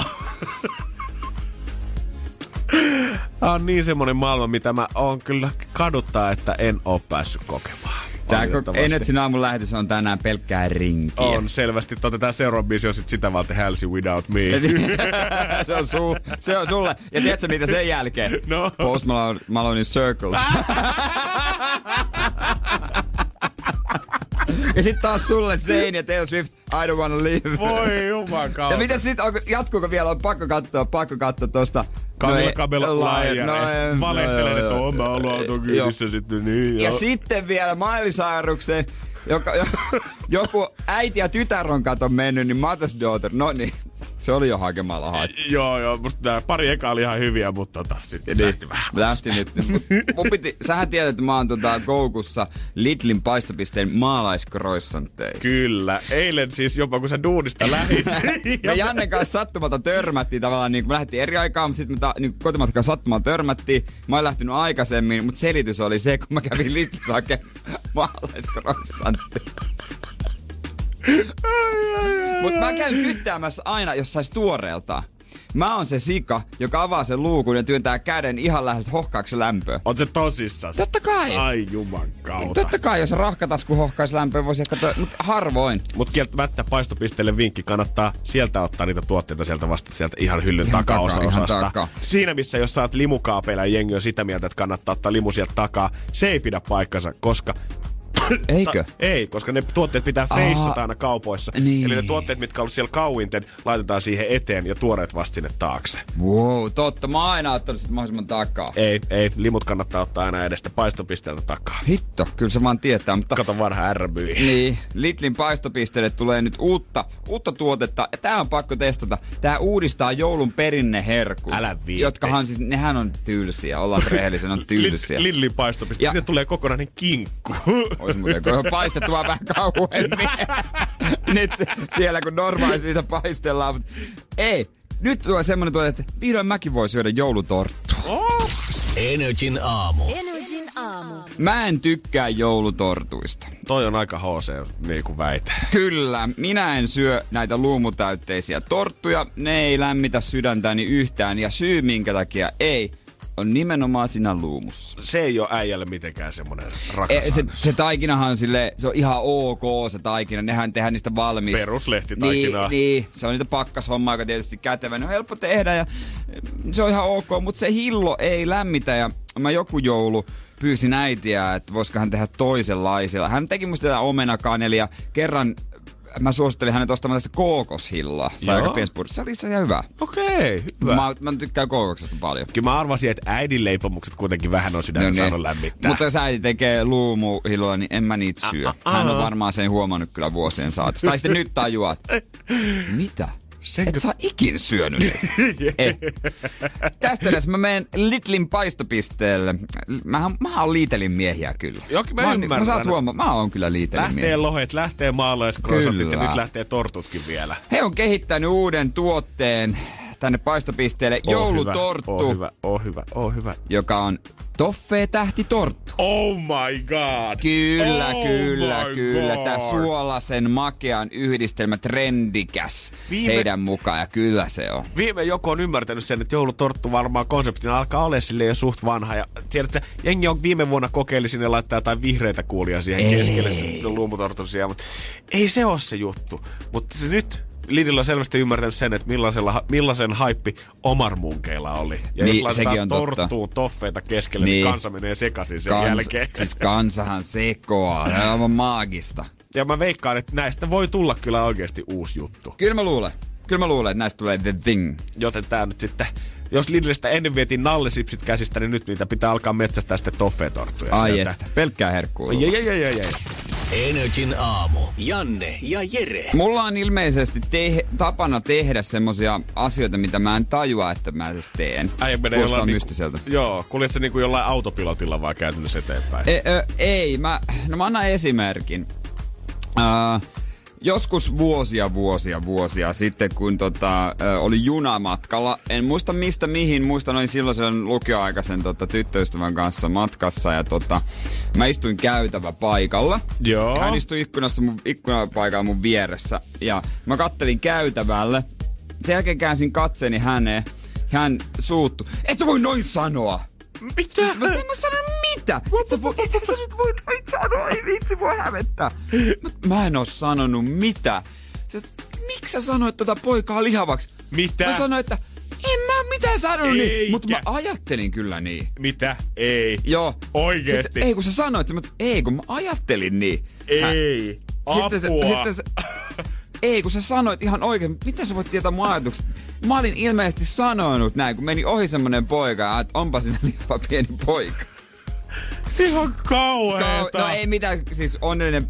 Tää on niin semmonen maailma, mitä mä oon kyllä kaduttaa, että en oo päässyt kokemaan. Tää Valitettavasti. Energin aamun lähetys on tänään pelkkää rinkiä. On selvästi. Otetaan seuraava biisi on sit sitä varten Halsey Without Me. se, on su, se on sulle. Ja tiedätkö mitä sen jälkeen? No. Post Malone, Malonein Circles. ja sit taas sulle Zayn ja Taylor Swift, I don't wanna live. Voi jumakauta. Ja mitä sit, onko, jatkuuko vielä? On pakko katsoa, pakko katsoa tosta. Kamilla No Kabel ei- Liar. no Valehtelen, no että oon mä ollut autokyydissä sitten. Niin, Ja sitten vielä Miley Cyruksen, joka, jo, joku äiti ja tytär on kato mennyt, niin Mother's Daughter, no niin, se oli jo hakemalla haettu. Joo, joo. Musta tää pari eka oli ihan hyviä, mutta tota, sitten Niin, lähti vähän. lähti nyt. Mun piti, sähän tiedät, että mä oon tota Koukussa Lidlin paistopisteen maalaiskroissantteja. Kyllä. Eilen siis jopa kun sä duunista lähit. Me Jannen kanssa sattumalta törmättiin tavallaan, niin kun me lähdettiin eri aikaan, mutta sitten me ta, niin kotimatkan sattumalta törmättiin. Mä oon lähtenyt aikaisemmin, mutta selitys oli se, kun mä kävin Lidlissä hakemaan maalaiskroissantteja. Mutta mä käyn kyttäämässä aina, jos sais tuoreeltaan. Mä oon se sika, joka avaa sen luukun ja työntää käden ihan läheltä hohkaaksi lämpöä. On se tosissas? Totta kai. Ai juman kautta. Totta kai, jos rahkatasku hohkaisi lämpöä, voisi ehkä, to- mutta harvoin. Mutta kieltämättä paistopisteelle vinkki kannattaa sieltä ottaa niitä tuotteita sieltä vasta sieltä ihan hyllyn Ihan ihan takaa. Siinä missä jos saat limukaapeilla ja jengi on sitä mieltä, että kannattaa ottaa limu sieltä takaa, se ei pidä paikkansa, koska Eikö? Ta- ei, koska ne tuotteet pitää feissata aina kaupoissa. niin. Eli ne tuotteet, mitkä on ollut siellä kauinten, laitetaan siihen eteen ja tuoreet vasta sinne taakse. Wow, totta. Mä oon aina ottanut sitä mahdollisimman takaa. Ei, ei, limut kannattaa ottaa aina edestä paistopisteeltä takaa. Hitto, kyllä se vaan tietää, mutta... Kato varhaan RBY. Niin, Lidlin paistopisteelle tulee nyt uutta, uutta tuotetta. Ja tää on pakko testata. Tää uudistaa joulun perinneherkut. Älä viitti. Jotka siis, nehän on tylsiä. Ollaan rehellisiä, ne on tylsiä. Lillin paistopiste. Ja- Sinne tulee kokonainen kinkku. Ois muuten, kun on paistettua vähän kauemmin. Nyt siellä kun normaalisti niitä paistellaan. Mutta ei, nyt tulee semmonen tuote, että vihdoin mäkin voi syödä joulutorttua. Energin aamu. Energin aamu. Mä en tykkää joulutortuista. Toi on aika HC, niin kuin väitä. Kyllä, minä en syö näitä luumutäytteisiä torttuja. Ne ei lämmitä sydäntäni yhtään ja syy minkä takia ei on nimenomaan siinä luumussa. Se ei ole äijälle mitenkään semmonen rakas E, se, se taikinahan on sille, se on ihan ok se taikina, nehän tehdään niistä valmis. Peruslehtitaikinaa. Niin, niin, se on niitä pakkashommaa, joka tietysti kätevä, ne on helppo tehdä ja mm, se on ihan ok, mutta se hillo ei lämmitä ja mä joku joulu pyysin äitiä, että voisiko hän tehdä toisenlaisilla. Hän teki musta tätä omenakanelia. Kerran mä suosittelin hänet ostamaan tästä kookoshilloa. Se aika pienessä. Se oli itse asiassa hyvä. Okei, hyvä. Mä, mä tykkään kookoksesta paljon. Kyllä mä arvasin, että äidin leipomukset kuitenkin vähän on sydäntä No saanut niin. lämmittää. Mutta jos äiti tekee luumuhilloa, niin en mä niitä syö. Hän on varmaan sen huomannut kyllä vuosien saatossa. Tai sitten nyt tajuat. Mitä? Senkö- Et sä oot ikin syönyt. Tästä edes mä menen Litlin paistopisteelle. Mähän, mä oon Liitelin miehiä kyllä. Joo, mä oon- ymmärrän. Mä saat huomaa, mä oon kyllä Liitelin Lähtee miehiä. lohet, lähtee maalaiskroisantit ja nyt lähtee tortutkin vielä. He on kehittänyt uuden tuotteen. Tänne paistopisteelle Oo joulutorttu, Hyvä, oo hyvä, oo hyvä, oo hyvä. joka on toffee tähti torttu. Oh my god! Kyllä, oh kyllä, kyllä. God. Tämä suolasen makean yhdistelmä trendikäs Viime- heidän mukaan ja kyllä se on. Viime joku on ymmärtänyt sen, että joulutorttu varmaan konseptina alkaa olla sille jo suht vanha. Ja tiedätkö, jengi on viime vuonna kokeili sinne laittaa jotain vihreitä kuulia siihen Ei. keskelle sen luumutortun sijaan. Mutta ei se ole se juttu. Mutta se nyt Lidl on selvästi ymmärtänyt sen, että millaisella, millaisen haippi Omarmunkeilla oli. Ja Niin, jos laitetaan on totta. torttuun toffeita keskelle, niin, Niin. kansa menee sekaisin sen jälkeen. siis kansahan sekoaa. Se on aivan maagista. Ja mä veikkaan, että näistä voi tulla kyllä oikeasti uusi juttu. Kyllä mä luulen. Kyllä mä luulen, että näistä tulee the thing. Joten tää nyt sitten, jos Lidlistä ennen vietiin nallisipsit käsistä, niin nyt niitä pitää alkaa metsästää sitten toffeetorttuja Ai sieltä. että, pelkkää herkkuu. Jei, jei, jei, jei. Energin aamu. Janne ja Jere. Mulla on ilmeisesti te- tapana tehdä semmosia asioita, mitä mä en tajua, että mä edes teen. Äijä menee jollain mystiseltä. Niinku, joo, kuljetko niinku jollain autopilotilla vaan käytännössä eteenpäin? E- ö, ei, mä, no mä annan esimerkin. Äh, joskus vuosia, vuosia, vuosia sitten, kun tota, oli junamatkalla. En muista mistä mihin, muistan olin silloin sen lukioaikaisen tota, tyttöystävän kanssa matkassa ja tota, mä istuin käytävä paikalla. Joo. Hän istui ikkunassa mun, ikkunapaikalla mun vieressä ja mä kattelin käytävälle. Sen jälkeen käänsin katseeni häneen. Hän suuttu. Et sä voi noin sanoa! Mitä? Mä, en mä sano mitä! Et sä, voi, et sä nyt voi noin sanoa, ei vitsi voi hävettää. Mä, mä en oo sanonut mitä. Sä, miksi sä sanoit tota poikaa lihavaksi? Mitä? Mä sanoin, että en mä mitään sanonut niin, mutta mä ajattelin kyllä niin. Mitä? Ei. Joo. Oikeesti? Sitten, ei kun sä sanoit, mä, ei kun mä ajattelin niin. Ei. Apua. Sitten, se, sitten se, ei, kun sä sanoit ihan oikein, miten sä voit tietää mun ajatukset? Mä olin ilmeisesti sanonut näin, kun meni ohi semmonen poika, että onpa sinä liian pieni poika. Ihan Kau- kauheeta. no ei mitään, siis onnellinen,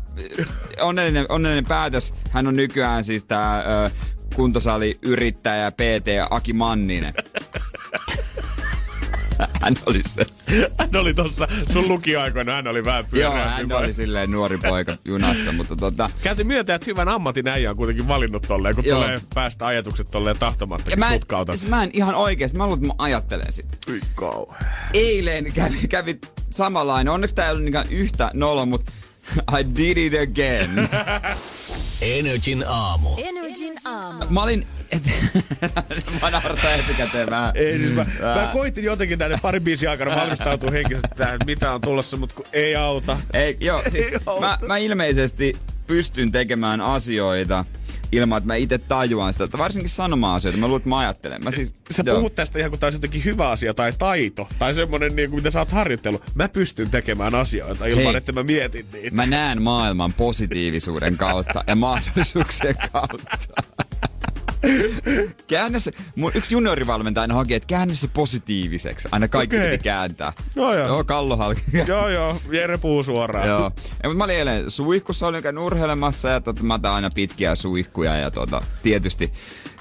onnellinen, onnellinen päätös. Hän on nykyään siis tää ö, kuntosali yrittäjä PT Aki Manninen. hän oli se. Hän oli tossa sun lukioaikoina, hän oli vähän Joo, hän oli silleen nuori poika junassa, mutta tota... Käyty myöntää, että hyvän ammatin äijä on kuitenkin valinnut tolleen, kun Joo. tulee päästä ajatukset tolleen tahtomattakin mä, en, sutkauta. siis mä en ihan oikeesti, mä luulen, että mä ajattelen sitä. Hyi kauhea. eilen kävi, kävi samanlainen. Onneksi tää ei ollut yhtä nolo, mutta I did it again. Energin aamu. Energin aamu. Mä olin... Et, mä naurataan etukäteen vähän. Ei, siis mä, mä koitin jotenkin näiden parin biisin aikana valmistautua henkisesti tähän, että mitä on tulossa, mutta kun ei auta. Ei, joo, siis Ei auta. mä, mä ilmeisesti pystyn tekemään asioita ilman, että mä itse tajuan sitä. Että varsinkin sanomaan asioita. Mä luulen, että mä ajattelen. Mä siis, Sä joo. puhut tästä ihan kun tää olisi jotenkin hyvä asia tai taito, tai semmonen niin kuin, mitä sä oot harjoitellut. Mä pystyn tekemään asioita ilman, Hei. että mä mietin niitä. Mä näen maailman positiivisuuden kautta ja mahdollisuuksien kautta. Käännä se, mun yksi juniorivalmentaja aina haki, että käännä se positiiviseksi. Aina kaikki piti kääntää. Joo, joo. Joo, kallo halki. joo, joo, Jere puhuu suoraan. Joo. Ja, mutta mä olin eilen suihkussa, olin käynyt urheilemassa ja tota, mä otan aina pitkiä suihkuja ja tota, tietysti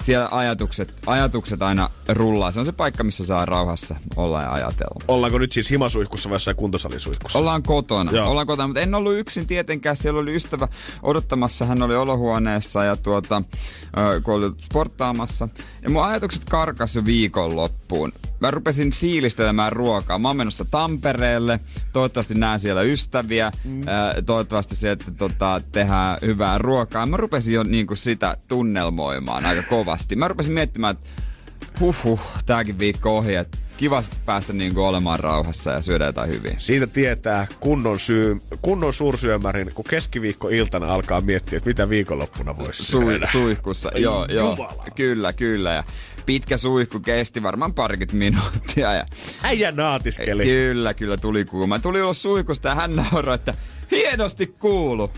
siellä ajatukset, ajatukset aina rullaa. Se on se paikka, missä saa rauhassa olla ja ajatella. Ollaanko nyt siis himasuihkussa vai jossain kuntosalisuihkussa? Ollaan kotona. Joo. Ollaan kotona, mutta en ollut yksin tietenkään. Siellä oli ystävä odottamassa. Hän oli olohuoneessa ja tuota, kun oli sporttaamassa. Ja mun ajatukset karkas jo viikonloppuun. Mä rupesin fiilistelemään ruokaa. Mä oon menossa Tampereelle. Toivottavasti näen siellä ystäviä. Mm. Toivottavasti sieltä tota, tehdään hyvää ruokaa. Mä rupesin jo niinku sitä tunnelmoimaan aika kovasti. Mä rupesin miettimään, että huhhuh, tääkin viikko ohi. Että kiva sit päästä niinku olemaan rauhassa ja syödä jotain hyviä. Siitä tietää kunnon, syy, kunnon suursyömärin, kun keskiviikko-iltana alkaa miettiä, että mitä viikonloppuna voisi Sui, syödä. suihkussa, Ai joo, joo. jumala. Kyllä, kyllä. Ja pitkä suihku kesti varmaan parikymmentä minuuttia. Ja, Äijä naatiskeli. kyllä, kyllä tuli kuuma. Tuli ulos suihkusta ja hän nauroi, että hienosti kuulu.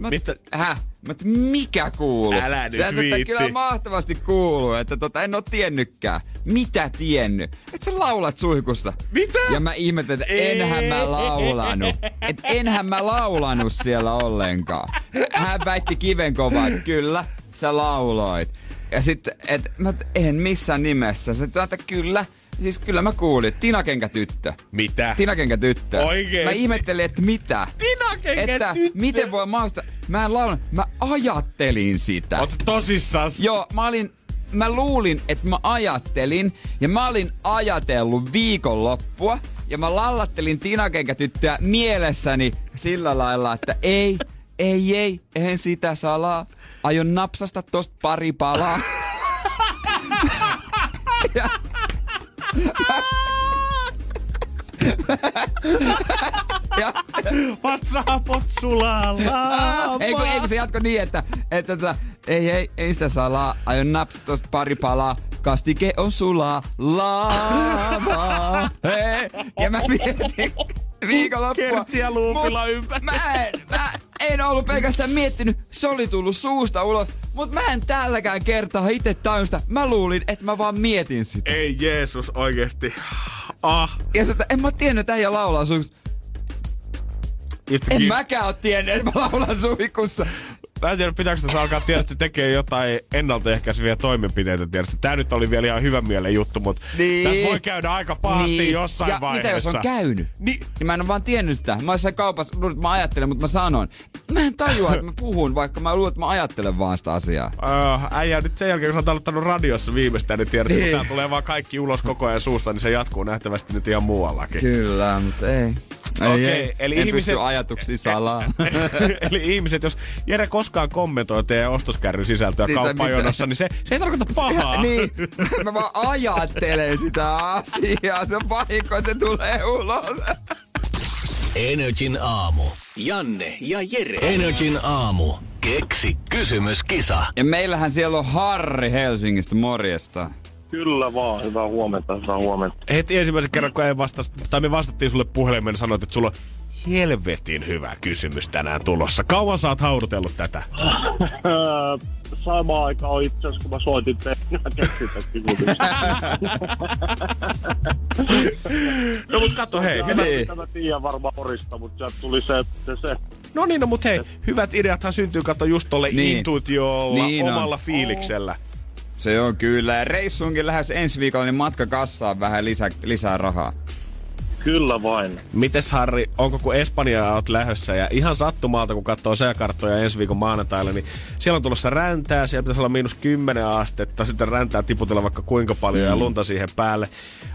Mä, Mitä? Häh? Että mikä kuulu? Älä nyt Sä, että viitti. kyllä mahtavasti kuuluu, että tota, en oo tiennytkään. Mitä tiennyt? Et sä laulat suihkussa. Mitä? Ja mä ihmettelin, että enhän mä laulanut. Et enhän mä laulanut siellä ollenkaan. Hän väitti kivenkovaa, että kyllä, sä lauloit. Ja sitten, että mä, et, en missään nimessä. Se, että kyllä, siis kyllä mä kuulin. Tinakenkä tyttö. Mitä? Tinakenkä tyttö. Oikeesti? Mä ihmettelin, että mitä? Tinakenkä että tyttö? miten voi mahdollista. Mä en laulanut, mä ajattelin sitä. Oot tosissas? Joo, mä olin mä luulin, että mä ajattelin, ja mä olin ajatellut viikonloppua, ja mä lallattelin tinakenkätyttöä mielessäni sillä lailla, että ei, ei, ei, en sitä salaa. Aion napsasta tosta pari palaa. Ja, Vatsapot sulalla. ei, kun, ei kun se jatko niin, että, että, että ei, ei, ei sitä salaa. Aion napsata tosta pari palaa. Kastike on sulaa lava. Hei. Ja mä mietin viikonloppua. Kertsiä luupilla Mut ympäri. Mä en, mä en ollut pelkästään miettinyt, se oli tullut suusta ulos. Mutta mä en tälläkään kertaa itse tajusta. Mä luulin, että mä vaan mietin sitä. Ei Jeesus oikeesti. Ah. Ja sitten en mä tiennyt, että äijä laulaa suusta. En mäkään oo tiennyt, että mä laulan suihkussa. Mä en tiedä, pitääkö tässä alkaa tietysti tekee jotain ennaltaehkäiseviä toimenpiteitä tietysti. Tää nyt oli vielä ihan hyvän mielen juttu, mutta Niin. tässä voi käydä aika pahasti Niin. jossain ja vaiheessa. mitä jos on käynyt? Niin. Niin mä en ole vaan tiennyt sitä. Mä olisin kaupassa, että mä ajattelen, mutta mä sanon. Mä en tajua, että mä puhun, vaikka mä luulen, että mä ajattelen vaan sitä asiaa. Uh, äijä nyt sen jälkeen, kun sä oot aloittanut radiossa viimeistään, niin tiedät, Niin. kun tää tulee vaan kaikki ulos koko ajan suusta, niin se jatkuu nähtävästi nyt ihan muuallakin. Kyllä, mutta ei. Ei, Okei, ei. eli en ihmiset- pysty ajatuksiin salaa. Eli ihmiset, jos Jere koskaan kommentoi teidän ostoskärryn sisältöä Niin, kauppajonossa, niin se, se ei tarkoita pahaa. niin, mä vaan ajattelen sitä asiaa. Se on vahinko, se tulee ulos. Energin aamu. Janne ja Jere. Energin aamu. Keksi kysymyskisa. Ja meillähän siellä on Harri Helsingistä, morjesta. Kyllä vaan, hyvää huomenta, hyvää huomenta. Heti ensimmäisen kerran, kun ei vastas, tai me vastattiin sulle puhelimeen, sanoit, että sulla on helvetin hyvä kysymys tänään tulossa. Kauan sä oot haudutellut tätä? Öö, Samaan aikaan itse asiassa, kun mä soitin teille, mä. No mut katso hei. Mä Niin. mä tiedän varmaan horista, mutta sieltä tuli se, se, se. No niin, no mut hei, hyvät ideathan syntyy, katso just tolle Niin. niin. intuitiolla, Niin on. omalla fiiliksellä. Se on kyllä. Ja reissuunkin lähes ensi viikolla, niin matka kassaan vähän lisää, lisää rahaa. Kyllä vain. Mites Harri, onko kun Espanjaa oot lähössä ja ihan sattumalta kun katsoo sääkarttoja ensi viikon maanantaille, niin siellä on tulossa räntää, siellä pitäisi olla miinus 10 astetta, sitten räntää tiputella vaikka kuinka paljon mm. ja lunta siihen päälle.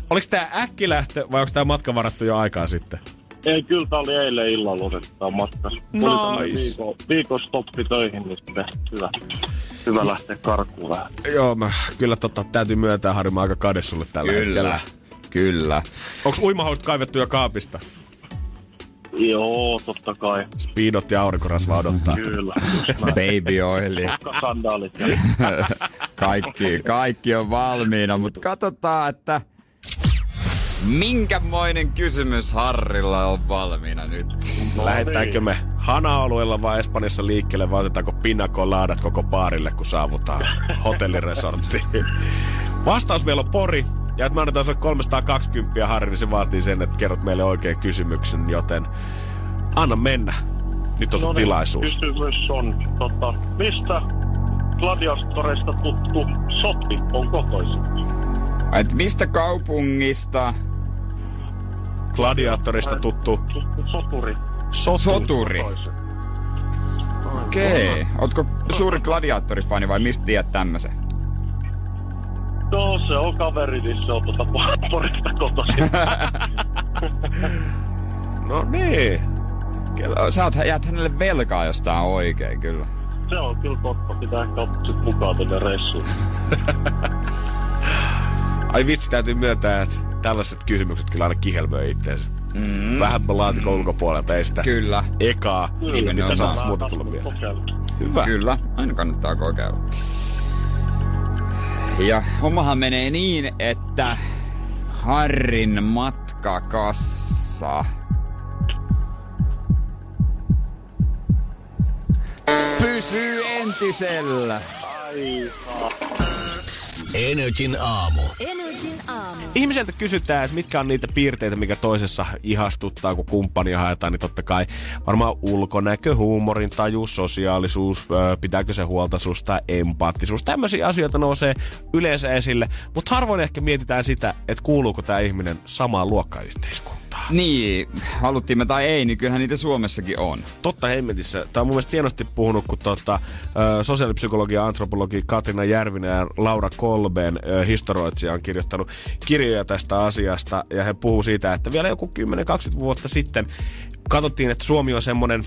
Oliko tää äkkilähtö vai onko tää matka varattu jo aikaa sitten? Ei, kyllä tää oli eilen illalla otetaan matkassa. Nice. Viikon, viikon stoppi töihin, niin sitten hyvä, hyvä lähteä karkuun vähän. Joo, mä kyllä tota, täytyy myöntää Harri, mä aika kade sulle tällä hetkellä. Kyllä. Onks uimahousut kaivettu jo kaapista? Joo, totta kai. Speedot ja aurinkorasva odottaa. Kyllä. Baby oili. Sandaalit Kaikki, kaikki on valmiina, mutta katsotaan, että minkämoinen kysymys Harrilla on valmiina nyt. Lähettääkö me hana-alueella vai Espanjassa liikkeelle vai otetaanko pinnakolaadat koko paarille, kun saavutaan hotelliresorttiin? Vastaus meillä on Pori. Ja että me annetaan sulle 320 Harri, niin se vaatii sen, että kerrot meille oikean kysymyksen, joten anna mennä. Nyt on sun No niin, tilaisuus. Kysymys on, tota, mistä gladiastoreista tuttu sotti on kotoisin? Et mistä kaupungista Gladiaattorista tuttu soturi. sotu. soturi? Kotoisin. Okei. Okay. Ootko suuri gladiaattorifani vai mistä tiedät tämmösen? No se on kaveri, niin se on tuota Porista kotoisin. No niin. Kyllä, Sä oot, jäät hänelle velkaa jostain oikein kyllä. se on kyllä totta. Pitää ehkä ottaa sit mukaan tänne reissuun. Ai vitsi, täytyy myöntää, että tällaiset kysymykset kyllä aina kihelmöi itteensä. Mm. Vähän laatikon ulkopuolelta, ei sitä Kyllä. ekaa, Nimenomaan. mitä saataisiin muuta tulla kokeilla. Hyvä. Kyllä, aina kannattaa kokeilla. Ja hommahan menee niin, että Harrin matkakassa pysyy entisellä. Energin aamu. Energin aamu. Ihmiseltä kysytään, että mitkä on niitä piirteitä, mikä toisessa ihastuttaa, kun kumppania haetaan, niin totta kai varmaan ulkonäkö, huumorin taju, sosiaalisuus, pitääkö se huolta susta, empaattisuus. Tämmöisiä asioita nousee yleensä esille, mutta harvoin ehkä mietitään sitä, että kuuluuko tämä ihminen samaan luokkayhteiskuntaan. Tarvitaan. Niin, haluttiin me tai ei, niin kyllähän niitä Suomessakin on. Totta hemmetissä. Tämä on mun mielestä hienosti puhunut, kun tota, sosiaalipsykologi ja antropologi Katrina Järvinen ja Laura Kolben historioitsija on kirjoittanut kirjoja tästä asiasta. Ja he puhuu siitä, että vielä joku 10-20 vuotta sitten katsottiin, että Suomi on semmoinen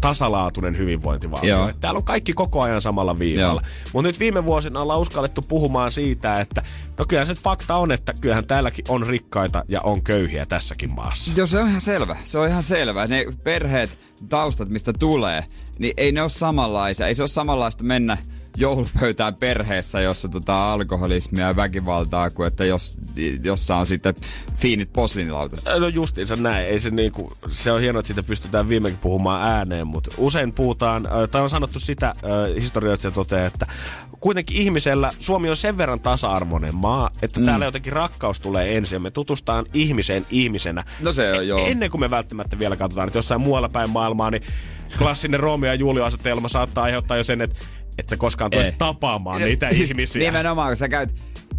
tasalaatuinen hyvinvointivaltio. Että täällä on kaikki koko ajan samalla viivalla. Mutta nyt viime vuosina ollaan uskallettu puhumaan siitä, että no kyllä se fakta on, että kyllähän täälläkin on rikkaita ja on köyhiä tässäkin maassa. Joo, se on ihan selvä. Se on ihan selvä. Ne perheet, taustat, mistä tulee, niin ei ne ole samanlaisia. Ei se ole samanlaista mennä joulupöytään perheessä, jossa tota alkoholismia ja väkivaltaa, kuin että jos, jossa on sitten fiinit posliinilautaset. No justiinsa näin. Ei se, niinku, se on hienoa, että siitä pystytään viimekin puhumaan ääneen, mutta usein puhutaan, tai on sanottu sitä, historioitsija toteaa, että kuitenkin ihmisellä Suomi on sen verran tasa-arvoinen maa, että mm. täällä jotenkin rakkaus tulee ensin ja me tutustaan ihmiseen ihmisenä. No se on, joo. Ennen kuin me välttämättä vielä katsotaan, että jossain muualla päin maailmaa, niin klassinen Romeo ja Julio-asetelma saattaa aiheuttaa jo sen, että että sä koskaan tulisit tapaamaan niitä siis ihmisiä. Nimenomaan, kun sä käyt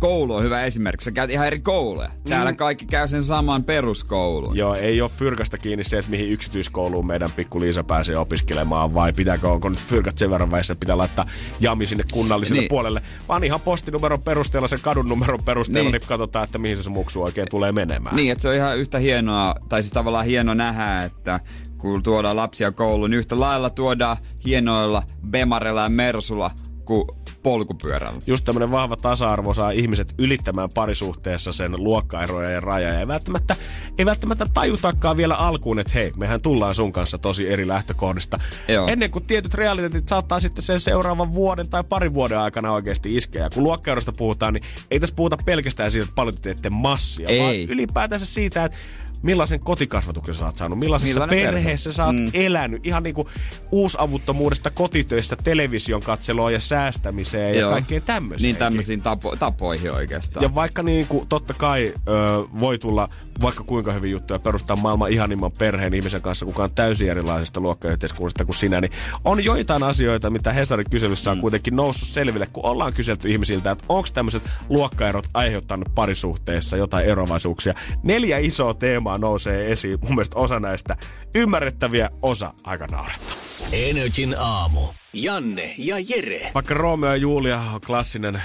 koulu on hyvä esimerkki. Sä käyt ihan eri kouluja. Täällä mm. kaikki käy sen saman peruskoulun. Joo, ei ole fyrkasta kiinni se, että mihin yksityiskouluun meidän pikku Liisa pääsee opiskelemaan, vai pitääkö, onko nyt fyrkat sen verran väissä, että pitää laittaa jami sinne kunnalliselle niin. puolelle, vaan ihan postinumeron perusteella, sen kadun numeron perusteella, niin, niin katsotaan, että mihin se muksu oikein tulee menemään. Niin, että se on ihan yhtä hienoa, tai siis tavallaan hieno nähdä, että kun tuodaan lapsia kouluun, niin yhtä lailla tuodaan hienoilla Bemarella ja Mersulla kuin polkupyörällä. Just tämmöinen vahva tasa-arvo saa ihmiset ylittämään parisuhteessa sen luokkaeroja ja raja. Ei välttämättä, ei välttämättä tajutakaan vielä alkuun, että hei, mehän tullaan sun kanssa tosi eri lähtökohdista. Joo. Ennen kuin tietyt realiteetit saattaa sitten sen seuraavan vuoden tai parin vuoden aikana oikeasti iskeä. Ja kun luokkaerosta puhutaan, niin ei tässä puhuta pelkästään siitä, että paljon teette massia, ei. vaan ylipäätänsä siitä, että millaisen kotikasvatuksen sä oot saanut, millaisessa Millainen perheessä perhe? sä oot mm. elänyt. Ihan niinku uusavuttomuudesta kotitöistä television katseloon ja säästämiseen Joo. ja kaikkeen tämmöiseen. Niin tämmöisiin tapo- tapoihin oikeastaan. Ja vaikka niinku, totta kai ö, voi tulla vaikka kuinka hyvin juttuja perustaa maailman ihanimman perheen ihmisen kanssa, kuka on täysin erilaisesta luokkayhteiskunnasta kuin sinä, niin on joitain asioita, mitä Hesarin kyselyssä on mm. kuitenkin noussut selville, kun ollaan kyselty ihmisiltä, että onko tämmöiset luokkaerot aiheuttanut parisuhteessa jotain eroavaisuuksia. Neljä isoa teemaa nousee esiin. Mun mielestä osa näistä ymmärrettäviä, osa aika naurettavia. Energin aamu. Janne ja Jere. Vaikka Romeo ja Julia on klassinen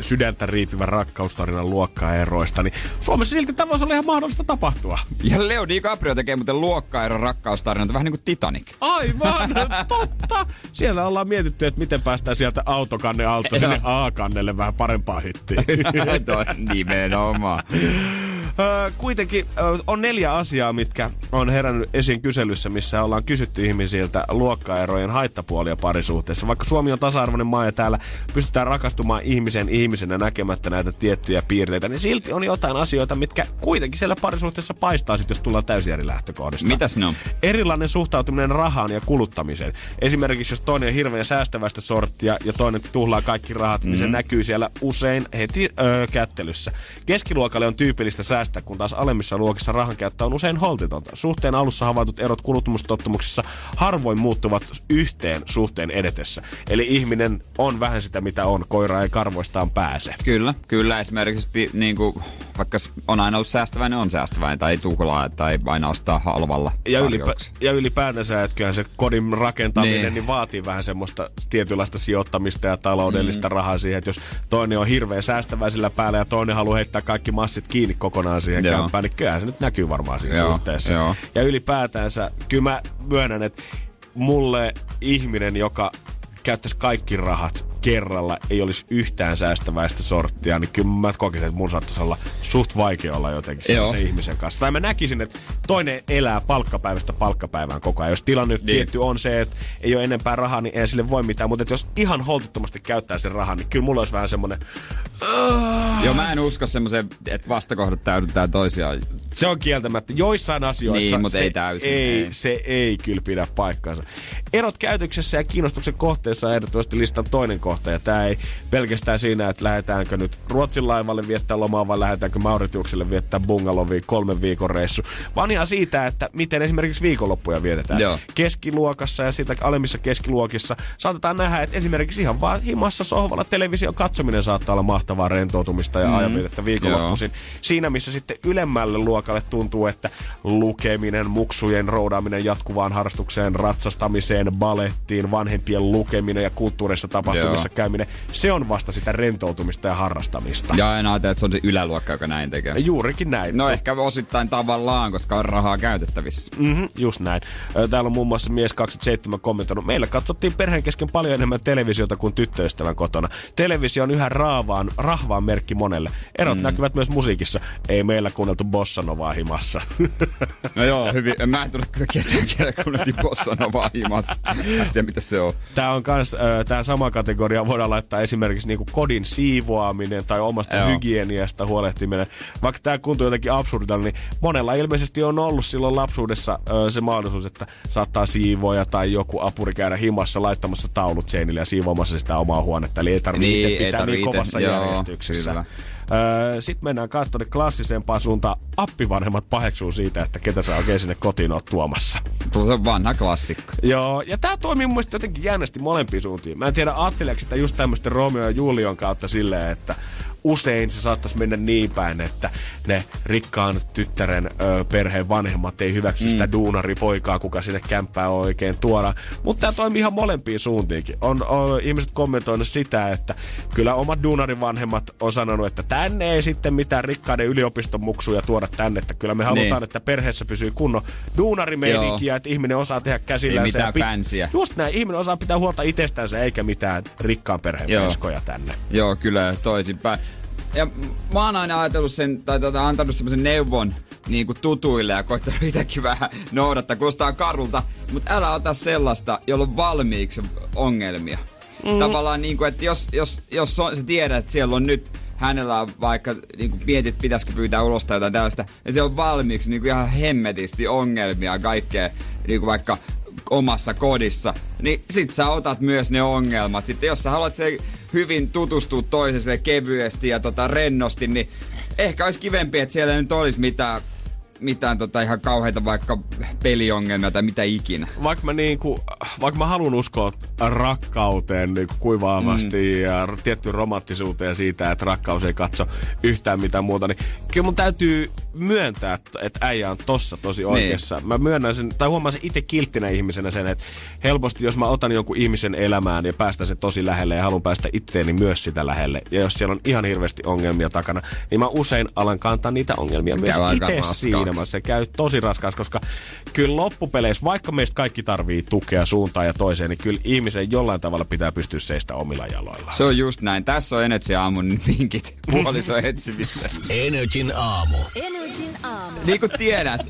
sydäntä riipivä rakkaustarinan luokkaeroista, niin Suomessa silti tämä voisi olla ihan mahdollista tapahtua. Ja Leo DiCaprio tekee muuten luokkaeron rakkaustarinoita, vähän niin kuin Titanic. Aivan, totta. Siellä ollaan mietitty, että miten päästään sieltä autokanne alta sinne A-kannelle vähän parempaa hittiä. Nimenomaan. Kuitenkin on neljä asiaa, mitkä on herännyt esiin kyselyssä, missä ollaan kysytty ihmisiltä luokkaerojen haittapuolia parisuhteessa. Vaikka Suomi on tasa-arvoinen maa ja täällä pystytään rakastumaan ihmisen ihmisenä näkemättä näitä tiettyjä piirteitä, niin silti on jotain asioita, mitkä kuitenkin siellä parisuhteessa paistaa sitten, jos tullaan täysin eri lähtökohdista. Mitäs ne on? Erilainen suhtautuminen rahaan ja kuluttamiseen. Esimerkiksi jos toinen on hirveän säästävästä sorttia ja toinen tuhlaa kaikki rahat, mm-hmm. niin se mm. näkyy siellä usein heti öö, kättelyssä. Keskiluokalle on tyypillistä säästää, kun taas alemmissa luokissa rahan käyttö on usein holtitonta. Suhteen alussa havaitut erot kuluttumustottumuksissa harvoin muuttuvat yhteen suhteen edetessä. Eli ihminen on vähän sitä, mitä on. Koira ei karvoistaan pääse. Kyllä, kyllä. Esimerkiksi niin kuin, vaikka on aina ollut säästäväinen, on säästäväinen tai tuhlaa tai aina ostaa halvalla. Ja, ylipä, ja ylipäätänsä, että kyllähän se kodin rakentaminen niin. niin vaatii vähän semmoista tietynlaista sijoittamista ja taloudellista mm. rahaa siihen, että jos toinen on hirveän säästäväisellä päällä ja toinen haluaa heittää kaikki massit kiinni kokonaan siihen Joo. kämpään, niin kyllähän se nyt näkyy varmaan siinä Joo. suhteessa. Joo. Ja ylipäätänsä, kyllä mä myönnän, että mulle ihminen, joka käyttäisi kaikki rahat kerralla ei olisi yhtään säästäväistä sorttia, niin kyllä mä kokisin, että mun saattaisi olla suht vaikea olla jotenkin se ihmisen kanssa. Tai mä näkisin, että toinen elää palkkapäivästä palkkapäivään koko ajan. Jos tilanne niin. tietty on se, että ei ole enempää rahaa, niin ei sille voi mitään. Mutta jos ihan holtittomasti käyttää sen rahan, niin kyllä mulla olisi vähän semmoinen... Joo, mä en usko semmoisen, että vastakohdat täydentää toisiaan. Se on kieltämättä. Joissain asioissa niin, mutta se ei täysin. Ei, ei, se ei kyllä pidä paikkaansa. Erot käytöksessä ja kiinnostuksen kohteessa on ehdottomasti listan toinen kohta. Ja tämä ei pelkästään siinä, että lähdetäänkö nyt Ruotsin laivalle viettää lomaa vai lähdetäänkö Mauritiukselle viettää bungaloviin kolmen viikon reissu. Vaan ihan siitä, että miten esimerkiksi viikonloppuja vietetään. Joo. Keskiluokassa ja siitä alemmissa keskiluokissa saatetaan nähdä, että esimerkiksi ihan vaan himassa sohvalla television katsominen saattaa olla mahtavaa rentoutumista ja mm. ajanvietettä viikonloppuisin. Siinä, missä sitten ylemmälle luokalle tuntuu, että lukeminen, muksujen roudaaminen jatkuvaan harrastukseen, ratsastamiseen, balettiin, vanhempien lukeminen ja kulttuurissa tapahtumissa Joo. käyminen, se on vasta sitä rentoutumista ja harrastamista. Ja aina ajatella, että se on se yläluokka, joka näin tekee. Juurikin näin. No ehkä osittain tavallaan, koska on rahaa käytettävissä. Mm-hmm, just näin. Täällä on muun muassa mies 27 kommentoinut. Meillä katsottiin perheen kesken paljon enemmän televisiota kuin tyttöystävän kotona. Televisio on yhä raavaan, rahvaan merkki monelle. Erot mm. näkyvät myös musiikissa. Ei meillä kuunneltu Bossanovaa himassa. No joo, hyvin. Mä en tule kyllä ketään kerran kuunneltiin Bossanovaa himassa. Mä tiedä, mitä se on. Tää on kans, äh, tää sama kategoria voidaan laittaa esimerkiksi niinku kodin siivoaminen tai omasta joo. hygieniasta huolehtiminen. Vaikka tää tuntuu jotenkin absurdalta, niin monella ilmeisesti on ollut silloin lapsuudessa äh, se mahdollisuus, että saattaa siivoja tai joku apuri käydä himassa laittamassa taulut seinille ja siivoamassa sitä omaa huonetta. Eli ei tarvitse niin, pitää tarvitse, niin kovassa joo, järjestyksessä. Kyllä. Öö, Sitten mennään kanssa tuonne klassisempaan suuntaan. Appivanhemmat paheksuu siitä, että ketä sä oikein sinne kotiin oot tuomassa. Se on vanha klassikko. Joo, ja tää toimii mun mielestä jotenkin jännästi molempiin suuntiin. Mä en tiedä, ajatteleeko sitä just tämmöisten Romeo ja Julion kautta silleen, että usein se saattaisi mennä niin päin, että ne rikkaan tyttären ö, perheen vanhemmat ei hyväksy mm. sitä duunaripoikaa, kuka sinne kämppää oikein tuoda. Mutta tämä toimii ihan molempiin suuntiinkin. On, on ihmiset kommentoinut sitä, että kyllä omat duunarin vanhemmat on sanonut, että tänne ei sitten mitään rikkaiden yliopiston muksuja tuoda tänne, että kyllä me halutaan, niin. että perheessä pysyy kunnon duunarimeininkiä, että ihminen osaa tehdä käsillä. Ei mitään pi- Just näin, ihminen osaa pitää huolta itsestänsä eikä mitään rikkaan perheen tänne. Joo, kyllä toisinpäin ja mä oon aina ajatellut sen, tai tota, antanut semmoisen neuvon niin kuin tutuille ja koittanut itsekin vähän noudattaa, kuulostaa karulta, mutta älä ota sellaista, jolla on valmiiksi ongelmia. Mm. Tavallaan niin kuin, että jos, jos, jos on, sä tiedät, että siellä on nyt hänellä on vaikka niin kuin mietit, pitäisikö pyytää ulos tai jotain tällaista, ja se on valmiiksi niin kuin ihan hemmetisti ongelmia kaikkea, niin kuin vaikka omassa kodissa, niin sit sä otat myös ne ongelmat. Sitten jos sä haluat se hyvin tutustua toiselle kevyesti ja tota rennosti, niin ehkä olisi kivempi, että siellä nyt olisi mitään mitään tota ihan kauheita vaikka peliongelmia tai mitä ikinä. Vaikka mä, niinku, vaikka mä haluan uskoa rakkauteen niinku kuivaavasti mm. ja tiettyyn romanttisuuteen siitä, että rakkaus ei katso yhtään mitään muuta, niin kyllä mun täytyy myöntää, että äijä on tossa tosi niin. oikeassa. Niin. Mä myönnän sen, tai huomaan sen itse kilttinä ihmisenä sen, että helposti jos mä otan jonkun ihmisen elämään ja päästän sen tosi lähelle ja haluan päästä itteeni myös sitä lähelle, ja jos siellä on ihan hirveästi ongelmia takana, niin mä usein alan kantaa niitä ongelmia se myös itse siinä maailmassa. Se käy tosi raskas, koska kyllä loppupeleissä, vaikka meistä kaikki tarvii tukea suuntaan ja toiseen, niin kyllä ihmisen jollain tavalla pitää pystyä seistä omilla jaloillaan. Se on just näin. Tässä on Energy Aamun vinkit puoliso etsimiseen. Energin aamu. Energin aamu. Niin kuin tiedät,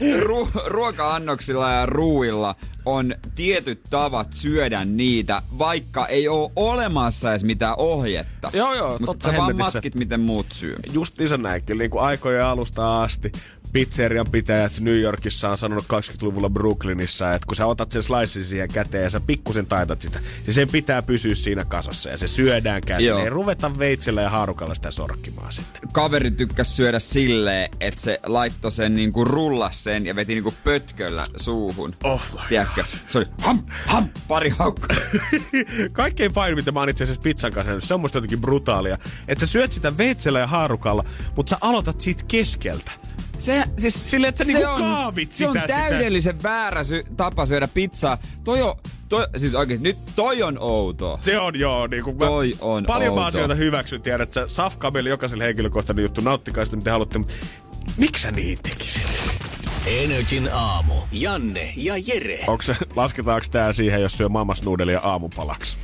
ru- ruoka-annoksilla ja ruuilla on tietyt tavat syödä niitä, vaikka ei ole olemassa edes mitään ohjetta. Joo, joo, Mutta totta sä vaan matkit, miten muut syö. Just isä näin, niin kuin aikojen alusta asti pizzerian pitäjät New Yorkissa on sanonut 20-luvulla Brooklynissa, että kun sä otat sen slicein siihen käteen ja sä pikkusen taitat sitä, niin sen pitää pysyä siinä kasassa ja se syödään käsin. Ei ruveta veitsellä ja haarukalla sitä sorkkimaan sitten. Kaveri tykkäs syödä silleen, että se laittoi sen niinku rullas sen ja veti niinku pötköllä suuhun. Oh Tiedätkö? Se oli ham, ham, pari haukkaa. Kaikkein pahin, mitä mä oon itse asiassa pizzan kanssa se on musta jotenkin brutaalia. Että sä syöt sitä veitsellä ja haarukalla, mutta sä aloitat siitä keskeltä. Se, siis, Sille, että se niinku on, kaavit se sitä, on täydellisen sitä. väärä sy- tapa syödä pizzaa. Toi on, toi, siis oikeesti, nyt toi on outo. Se on joo, niinku toi on Paljon outo. mä asioita hyväksyn, tiedät, että Safkameli jokaiselle henkilökohtainen juttu, nauttikaa sitä mitä haluatte, mutta miksi sä niin tekisit? Energin aamu. Janne ja Jere. Onko se, lasketaanko tää siihen, jos syö mammasnuudelia aamupalaksi?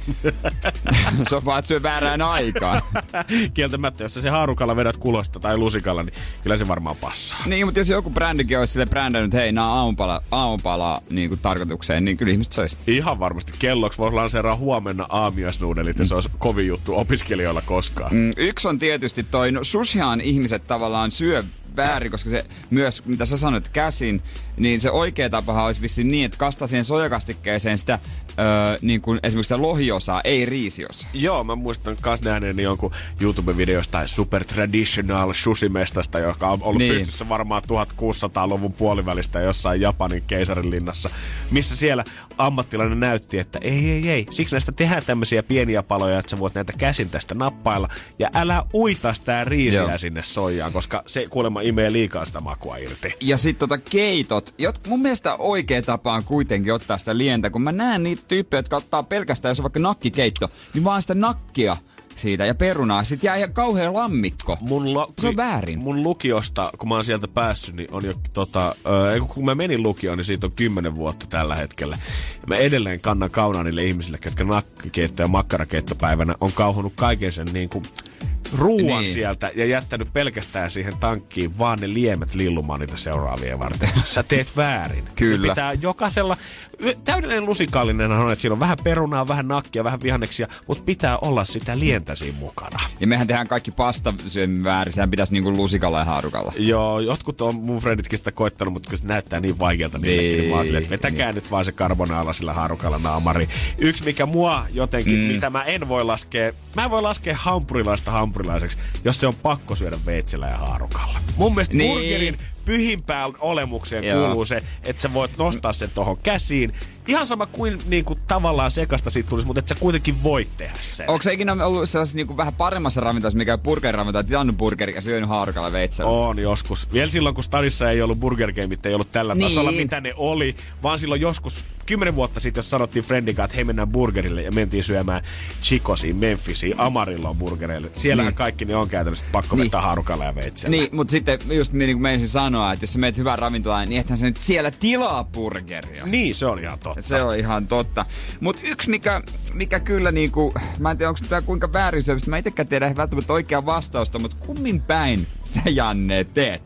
se on vaan, että syö väärään aikaan. Kieltämättä, jos sä se haarukalla vedät kulosta tai lusikalla, niin kyllä se varmaan passaa. Niin, mutta jos joku brändikin olisi sille brändännyt, hei, nämä aamupala, aamupala niin kuin tarkoitukseen, niin kyllä ihmiset söisi. Ihan varmasti. Kelloksi voisi lanseeraa huomenna aamiaisnuudelit, mm. ja se olisi kovin juttu opiskelijoilla koskaan. Mm, yksi on tietysti toi, no sushihan ihmiset tavallaan syö väärin, koska se myös, mitä sä sanoit, käsin, niin se oikea tapahan olisi vissiin niin, että kastaa siihen sojakastikkeeseen sitä öö, niin kuin esimerkiksi sitä lohiosaa, ei riisiosaa. Joo, mä muistan kans nähneeni jonkun YouTube-videosta Super Traditional Sushimestasta, joka on ollut Niin. pystyssä varmaan 1600-luvun puolivälistä jossain Japanin keisarin linnassa, missä siellä ammattilainen näytti, että ei, ei, ei, siksi näistä tehdään tämmöisiä pieniä paloja, että sä voit näitä käsin tästä nappailla, ja älä uita sitä riisiä. Joo. sinne soijaan, koska se kuulemma imee liikaa sitä makua irti. Ja sitten tota keitot. Jot, mun mielestä oikea tapa on kuitenkin ottaa sitä lientä, kun mä näen niitä tyyppejä, jotka ottaa pelkästään, jos on vaikka nakkikeitto, niin vaan sitä nakkia siitä ja perunaa. Sitten jää ihan kauhean lammikko. Mun lo- Se on väärin. Mun lukiosta, kun mä oon sieltä päässyt, niin on jo tota, ei, kun mä menin lukioon, niin siitä on kymmenen vuotta tällä hetkellä. Mä edelleen kannan kaunaa niille ihmisille, ketkä nakkikeitto- ja makkarakeittopäivänä on kauhunut kaiken sen niin kuin ruuan Niin. sieltä ja jättänyt pelkästään siihen tankkiin vaan ne liemet lillumaan niitä seuraavia varten. Sä teet väärin. Kyllä. Se pitää jokaisella, täydellinen lusikallinen on, että siinä on vähän perunaa, vähän nakkia, vähän vihanneksia, mutta pitää olla sitä lientä siinä mukana. Ja mehän tehdään kaikki pasta väärin. Sehän pitäisi niinku lusikalla ja haarukalla. Joo, jotkut on mun frienditkin sitä koittanut, mutta kun se näyttää niin vaikealta niillekin, niin mä oon silleen, että vetäkää nyt vaan se karbonaala sillä haarukalla naamari. Yksi, mikä mua jotenkin, mm. mitä mä en voi laskea, mä en voi laskea hampurilaista hampurilaiseksi, jos se on pakko syödä veitsellä ja haarukalla. Mun mielestä Niin. niin. burgerin pyhimpään olemukseen. Joo. kuuluu se, että sä voit nostaa sen tohon käsiin. Ihan sama kuin, niin kuin tavallaan sekasta siitä tulisi, mutta että sä kuitenkin voit tehdä sen. Onko se ikinä ollut sellaisessa niinku vähän paremmassa ravintolassa, mikä burgeriravintolassa, tilannu burgeri ja syönyt haarukalla veitsellä? On joskus. Vielä silloin, kun Stadissa ei ollut Burger Gameit, ei ollut tällä Niin. niin. tasolla, mitä ne oli. Vaan silloin joskus, kymmenen vuotta sitten, jos sanottiin Friendikaan, että hei mennään burgerille ja mentiin syömään Chicosiin, Memphisiin, Amarillon burgereille. Siellähän Niin. kaikki ne on käytännössä pakko Niin. vetää haarukalla ja veitsellä. Niin, mutta sitten just niin kuin menisin sanoa, että jos sä meet hyvään ravintolaan, niin ethän sä nyt siellä tilaa burgeria. Niin, se on ihan totta. Se on ihan totta. Mutta yksi, mikä, mikä kyllä niinku, mä en tiedä, onko tämä kuinka väärin syömistä, mä itsekään tiedä välttämättä oikeaa vastausta, mutta kummin päin sä Janne teet?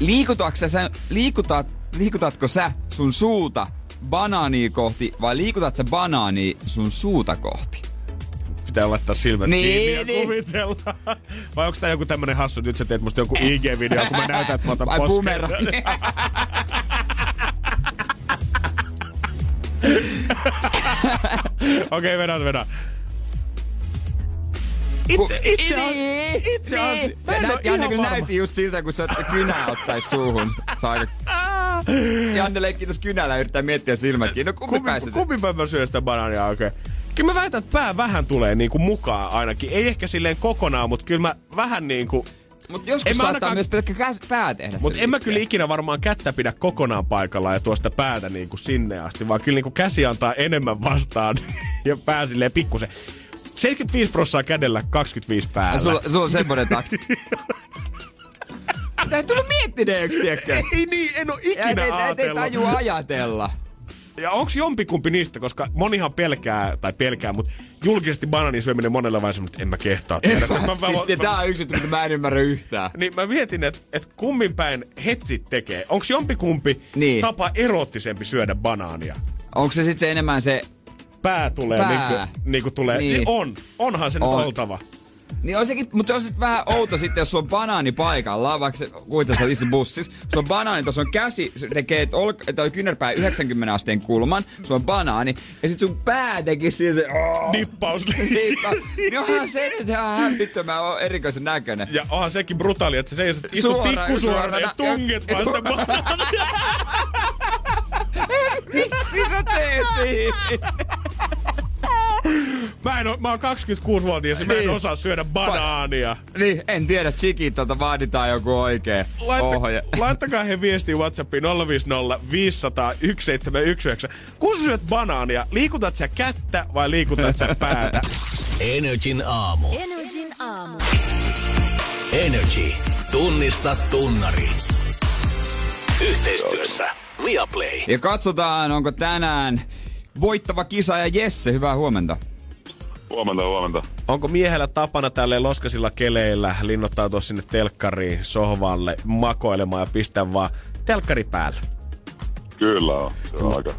Liikutatko sä, liikutat, liikutatko sä sun suuta banaania kohti vai liikutat sä banaania sun suuta kohti? Pitää laittaa silmät Niin, kiinni ja niin. kuvitella. Vai onko tää joku tämmönen hassu, nyt sä teet musta joku IG-video, kun mä näytän, että mä otan Vai Okei, vedän, vedän. Itse, itse, Niin, itse asiassa. niin. Mä en Nä- oo Janne kyllä varma. näytti just siltä, kun sä kynää ottais suuhun. Se aika... Janne leikkii tossa kynällä ja yrittää miettiä silmät kiinni. No kumpi Kumpi, pääset? kumpi mä syön sitä banaania oikein? Kyllä mä väitän, että pää vähän tulee niinku mukaan ainakin. Ei ehkä silleen kokonaan, mutta kyllä mä vähän niinku... Mut joskus En saattaa ainakaan- myös pelkkä pää tehdä Mutta sen en mä kyllä ikinä varmaan kättä pidä kokonaan paikalla ja tuosta päätä niinku sinne asti, vaan kyllä niinku käsi antaa enemmän vastaan ja pää silleen pikkusen. 75 prossaa kädellä, 25 päällä. Ja Sulla, sulla on semmonen takti. Sitä ei tullut miettineeksi, tiedätkö? Ei niin, en oo Ja ikinä et, et, et, et ajatellut. tajua ajatella. Ja onks jompikumpi niistä, koska monihan pelkää, tai pelkää, mutta julkisesti bananin syöminen monelle vaan semmoinen, että en mä kehtaa tehdä. Mä- mä- siis mä- tää on yksi, mitä mä en ymmärrä yhtään. Niin mä mietin, että et kummin päin hetsit tekee. Onks jompikumpi Niin. tapa eroottisempi syödä banaania? Onko se sitten enemmän se... Pää tulee Pää. Niinku, niinku tulee. Niin. Niin. on. Onhan se On. nyt oltava. Niin on sekin, mutta se on sitten vähän outo sitten, jos sulla on banaani paikallaan, vaikka se kuitenkin sä istut bussissa. Sulla on banaani, tuossa on käsi, se tekee ol- toi kyynärpää 90 asteen kulman, sulla on banaani, ja sit sun pää teki siihen se... Oh, Dippaus. Niin onhan se nyt ihan hämmittömän erikoisen näköinen. Ja onhan sekin brutaali, että sä seisot, istut Suoraan, tikkusuorana suorana. ja tunget vaan sitä banaania. Miksi sä teet siinä? Mä, en oo, mä oon 26-vuotias ja mä en Niin. osaa syödä banaania. Niin, en tiedä, Chikitolta vaaditaan joku oikee ohje. Laitta, laittakaa he viestiä Whatsappiin 050 500 1719. Kun sä syöt banaania, liikutat sä kättä vai liikutat sä päätä? Energin aamu. Energin aamu. Energy. Tunnista tunnari. Yhteistyössä Viaplay. Ja katsotaan, onko tänään voittava kisa ja Jesse, hyvää huomenta. Huomenta, huomenta. Onko miehellä tapana tälleen loskasilla keleillä linnoittautua sinne telkkariin, sohvalle, makoilemaan ja pistää vaan telkkari päälle? Kyllä on. Se on aika,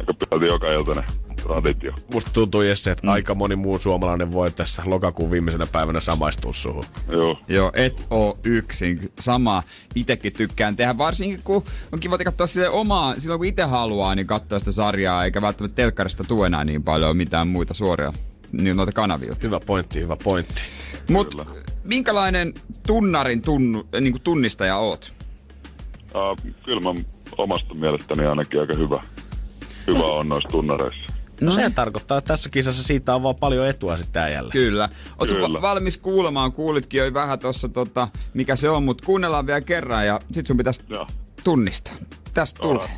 aika pitkälti joka iltainen. traditio. Musta tuntuu Jesse, että mm. aika moni muu suomalainen voi tässä lokakuun viimeisenä päivänä samaistua suhun. Joo. Joo, et oo yksin. Sama itekin tykkään tehdä, varsinkin kun on kiva katsoa sille omaa, silloin kun itse haluaa, niin katsoa sitä sarjaa, eikä välttämättä telkkarista tule enää niin paljon mitään muita suoria noita kanavilta. Hyvä pointti, hyvä pointti. Mut minkälainen tunnarin tunnu, niin kuin tunnistaja oot? Uh, kyllä mä omasta mielestäni ainakin aika hyvä, hyvä on noissa tunnareissa. No se tarkoittaa, että tässä kisassa siitä on vaan paljon etua sitten äijällä. Kyllä. Oletko va- valmis kuulemaan? Kuulitkin jo vähän tuossa, tota, mikä se on, mutta kuunnellaan vielä kerran ja sit sun pitäisi tunnistaa. Tästä tulee.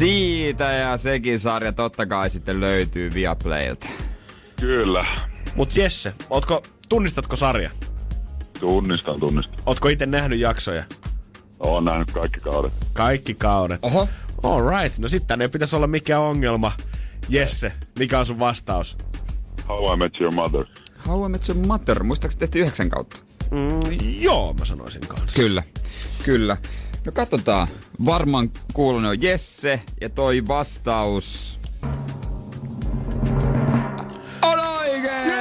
Siitä ja sekin sarja totta kai sitten löytyy Viaplaylta. Kyllä. Mut Jesse, ootko, tunnistatko sarja? Tunnistan, tunnistan. Ootko itse nähnyt jaksoja? Oon nähnyt kaikki kaudet. Kaikki kaudet. Oho. Alright, no sitten tänne ei pitäisi olla mikään ongelma. Jesse, mikä on sun vastaus? How I Met Your Mother. How I Met Your Mother. Muistaakseni tehty yhdeksän kautta? Mm, joo, mä sanoisin kanssa. Kyllä, kyllä. No katsotaan. Varmaan kuulunut on Jesse ja toi vastaus... On oikein!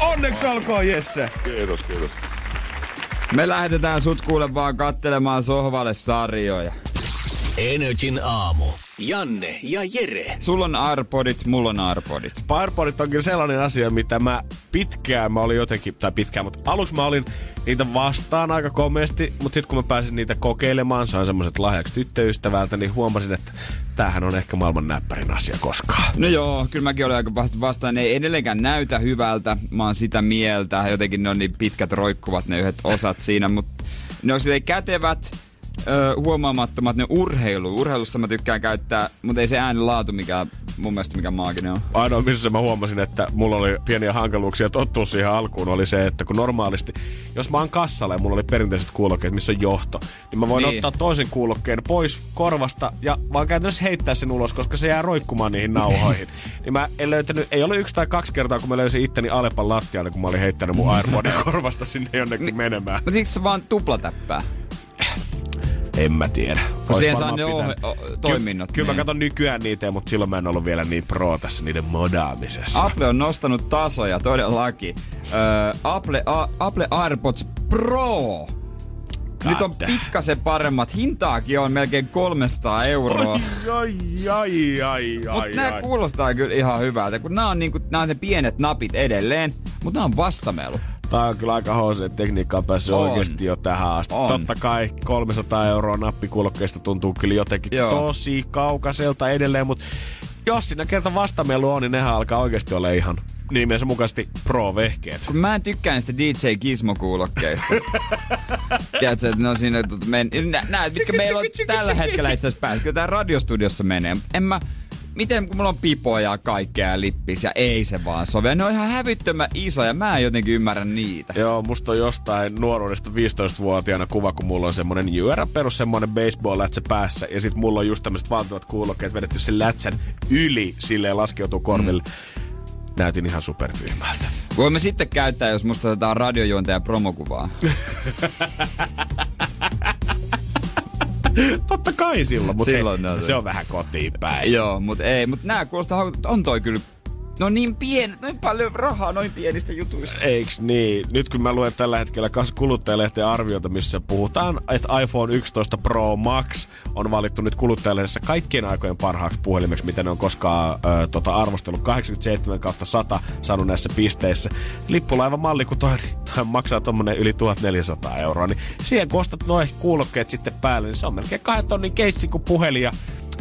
Onneksi olkoon, Jesse! Kiitos, kiitos. Me lähetetään sut kuule vaan kattelemaan sohvalle sarjoja. Energin aamu. Janne ja Jere. Sulla on Arpodit, mulla on Arpodit. Firepodit on kyllä sellainen asia, mitä mä pitkään mä olin jotenkin, tai pitkään, mutta aluksi mä olin niitä vastaan aika komeasti, mutta sitten kun mä pääsin niitä kokeilemaan, sain semmoiset lahjaksi tyttöystävältä, niin huomasin, että tämähän on ehkä maailman näppärin asia koskaan. No joo, kyllä mäkin olen aika vasta vastaan. Ne ei edelleenkään näytä hyvältä. Mä oon sitä mieltä. Jotenkin ne on niin pitkät roikkuvat ne yhdet osat siinä, mutta ne on silleen kätevät, ö, huomaamattomat ne urheilu. Urheilussa mä tykkään käyttää, mutta ei se äänilaatu mikä mun mielestä mikä maaginen on. Ainoa, missä mä huomasin, että mulla oli pieniä hankaluuksia tottua siihen alkuun, oli se, että kun normaalisti, jos mä oon kassalla ja mulla oli perinteiset kuulokkeet, missä on johto, niin mä voin Niin. niin. ottaa toisen kuulokkeen pois korvasta ja vaan käytännössä heittää sen ulos, koska se jää roikkumaan niihin nauhoihin. niin mä en löytänyt, ei ollut yksi tai kaksi kertaa, kun mä löysin itteni Alepan lattialle, kun mä olin heittänyt mun Airpodin korvasta sinne jonnekin menemään. Mutta siksi se vaan tuplatäppää. En mä tiedä. Ois siihen saa ne pitänyt- ohe- o- toiminnot, Ky- kyllä niin. mä katson nykyään niitä, mutta silloin mä en ollut vielä niin pro tässä niiden modaamisessa. Apple on nostanut tasoja todellakin. Öö, Apple, A, Apple AirPods Pro. Nyt on pikkasen paremmat. Hintaakin on melkein 300 euroa. Ai, ai, ai, ai, Mutta nämä ai. kuulostaa kyllä ihan hyvältä, kun nämä on, niinku, nää on ne pienet napit edelleen, mutta nämä on vastamelu. Tää on kyllä aika hc tekniikka on päässyt On. oikeesti jo tähän asti. On. Totta kai 300 euroa nappikuulokkeista tuntuu kyllä jotenkin Joo. tosi kaukaiselta edelleen, mutta jos siinä kerta vastamelu on, niin nehän alkaa oikeasti olla ihan nimensä mukaisesti pro-vehkeet. Kun mä en tykkää niistä DJ Gizmo-kuulokkeista. Tiedätkö, että ne on siinä, että men... nä, nää, mitkä meillä on tällä hetkellä itse asiassa päässä. Kyllä tää radiostudiossa menee. En mä, miten kun mulla on pipoja ja kaikkea ja lippis ja ei se vaan sovi. Ja Ne on ihan hävyttömän isoja, mä en jotenkin ymmärrä niitä. Joo, musta on jostain nuoruudesta 15-vuotiaana kuva, kun mulla on semmonen jyörä perus semmonen baseball-lätsä päässä. Ja sit mulla on just tämmöiset valtavat kuulokkeet vedetty sen lätsän yli, silleen laskeutuu korville. Mm. Näytin ihan supertyhmältä. Voimme sitten käyttää, jos musta otetaan radiojuontajan promokuvaa. Totta kai silloin, mutta Silloin hei, ne on- se on vähän kotiin päin. Joo, mutta ei, mutta nää kuulostaa, on toi kyllä, no niin pienet, noin paljon rahaa noin pienistä jutuista. Eiks niin? Nyt kun mä luen tällä hetkellä kas kuluttajalehteen arviota, missä puhutaan, että iPhone 11 Pro Max on valittu nyt kuluttajalehdessä kaikkien aikojen parhaaksi puhelimeksi, mitä ne on koskaan ö, tota, arvostellut. 87 kautta 100 saanut näissä pisteissä. Lippulaivan malli, kun toi, toi maksaa tommonen yli 1400 euroa, niin siihen kun ostat noin kuulokkeet sitten päälle, niin se on melkein kahden tonnin keissi kuin puhelin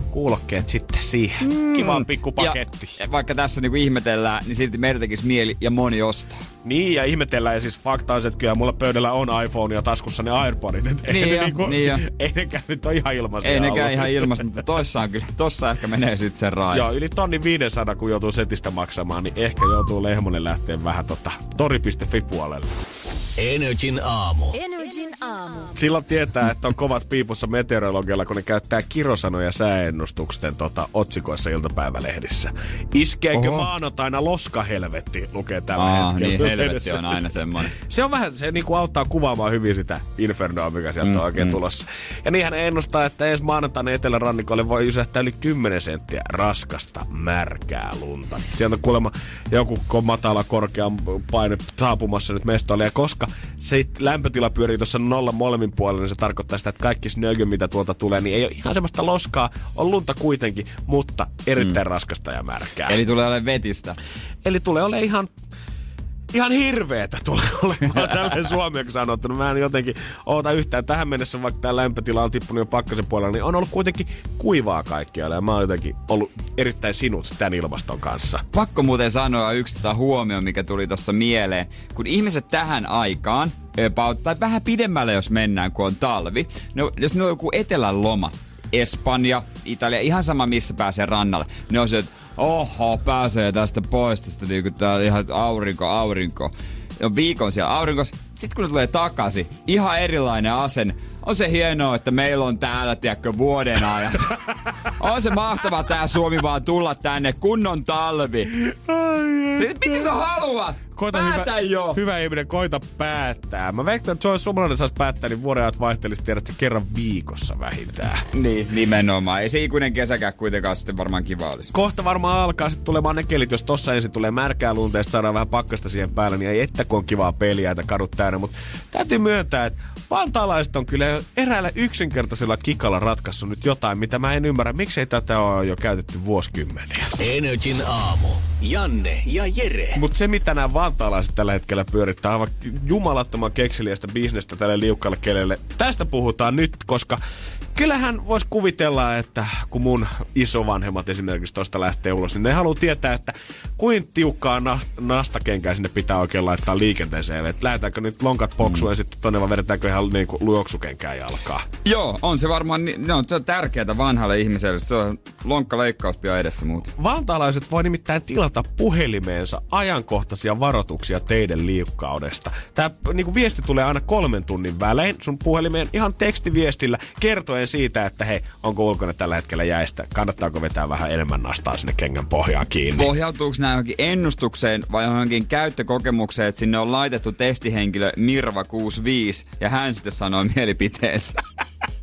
kuulokkeet sitten siihen. Mm. Kiva pikku paketti. Ja vaikka tässä niinku ihmetellään, niin silti meidän tekisi mieli ja moni ostaa. Niin, ja ihmetellään, ja siis fakta on se, että kyllä mulla pöydällä on iPhone ja taskussa ne Airpodit. Et ei Niin jo, niinku, niin jo. ei nekään nyt ole ihan ilmaisia Ei nekään ollut. ihan ilmasta, mutta toissa on kyllä, tossa ehkä menee sitten se raja. Joo, yli tonni 500, kun joutuu setistä maksamaan, niin ehkä joutuu Lehmonen lähteä vähän tota tori.fi puolelle. Energin aamu. Energin aamu. Silloin tietää, että on kovat piipussa meteorologialla, kun ne käyttää kirosanoja sääennustusten tota, otsikoissa iltapäivälehdissä. Iskeekö Oho. maanantaina loskahelvetti, lukee tällä Aa, hetkellä. niin helvetti on aina semmoinen. Se on vähän, se niinku auttaa kuvaamaan hyvin sitä infernoa, mikä sieltä mm, on oikein mm. tulossa. Ja niinhän ennustaa, että ensi maanantaina etelärannikolle voi jysähtää yli 10 senttiä raskasta, märkää lunta. Sieltä on kuulemma joku matala, korkea paine saapumassa nyt mestoille. Ja koska se lämpötila pyörii tuossa nolla molemmin puolella, niin se tarkoittaa sitä, että kaikki snögy, mitä tuolta tulee, niin ei ole ihan semmoista loskaa. On lunta kuitenkin, mutta erittäin mm. raskasta ja märkää. Eli tulee olemaan vetistä. Eli tulee ole ihan ihan hirveetä tulee olemaan tälleen suomeksi sanottuna. Mä en jotenkin oota yhtään tähän mennessä, vaikka tämä lämpötila on tippunut jo pakkasen puolella, niin on ollut kuitenkin kuivaa kaikkialla. Ja mä oon jotenkin ollut erittäin sinut tämän ilmaston kanssa. Pakko muuten sanoa yksi tota huomio, mikä tuli tuossa mieleen. Kun ihmiset tähän aikaan, about, tai vähän pidemmälle jos mennään, kun on talvi, no, jos ne on joku etelän loma, Espanja, Italia, ihan sama missä pääsee rannalle, ne on se, että oho, pääsee tästä pois, tästä niinku tää ihan aurinko, aurinko. Ne on viikon siellä aurinkossa. Sitten kun ne tulee takaisin, ihan erilainen asenne. On se hienoa, että meillä on täällä, tiedätkö, vuoden ajan. on se mahtavaa tää Suomi vaan tulla tänne, kunnon talvi. Mitä sä haluat? Koita Päätä hyvä, jo. hyvä ihminen, koita päättää. Mä veikkaan, että jos suomalainen saisi päättää, niin vuoden ajat vaihtelisi tiedät, kerran viikossa vähintään. Niin, nimenomaan. Ei se ikuinen kesäkään kuitenkaan sitten varmaan kiva olisi. Kohta varmaan alkaa sitten tulemaan ne kelit, jos tossa ensin tulee märkää lunta ja saadaan vähän pakkasta siihen päälle, niin ei että kun on kivaa peliä, että kadut täynnä. Mutta täytyy myöntää, että vantaalaiset on kyllä eräällä yksinkertaisella kikalla ratkaissut nyt jotain, mitä mä en ymmärrä. Miksei tätä ole jo käytetty vuosikymmeniä? Energin aamu. Janne ja Jere. Mutta se, mitä nämä vantaalaiset tällä hetkellä pyörittää, aivan jumalattoman kekseliästä bisnestä tälle liukkaalle kelelle. Tästä puhutaan nyt, koska kyllähän voisi kuvitella, että kun mun isovanhemmat esimerkiksi tosta lähtee ulos, niin ne haluaa tietää, että kuin tiukkaa na- nastakenkää sinne pitää oikein laittaa liikenteeseen. Että lähdetäänkö nyt lonkat poksuun mm. ja sitten tonne vai vedetäänkö ihan niinku luoksukenkää jalkaa. Joo, on se varmaan, no, se on tärkeää vanhalle ihmiselle. Se on lonkkaleikkaus pian edessä muuten. Vantaalaiset voi nimittäin tilata puhelimeensa ajankohtaisia varoituksia teidän liukkaudesta. Tämä niinku viesti tulee aina kolmen tunnin välein sun puhelimeen ihan tekstiviestillä kertoen siitä, että hei, onko ulkona tällä hetkellä jäistä, kannattaako vetää vähän enemmän nastaa sinne kengän pohjaan kiinni. Pohjautuuko nämä johonkin ennustukseen vai johonkin käyttökokemukseen, että sinne on laitettu testihenkilö Mirva 65 ja hän sitten sanoo mielipiteensä?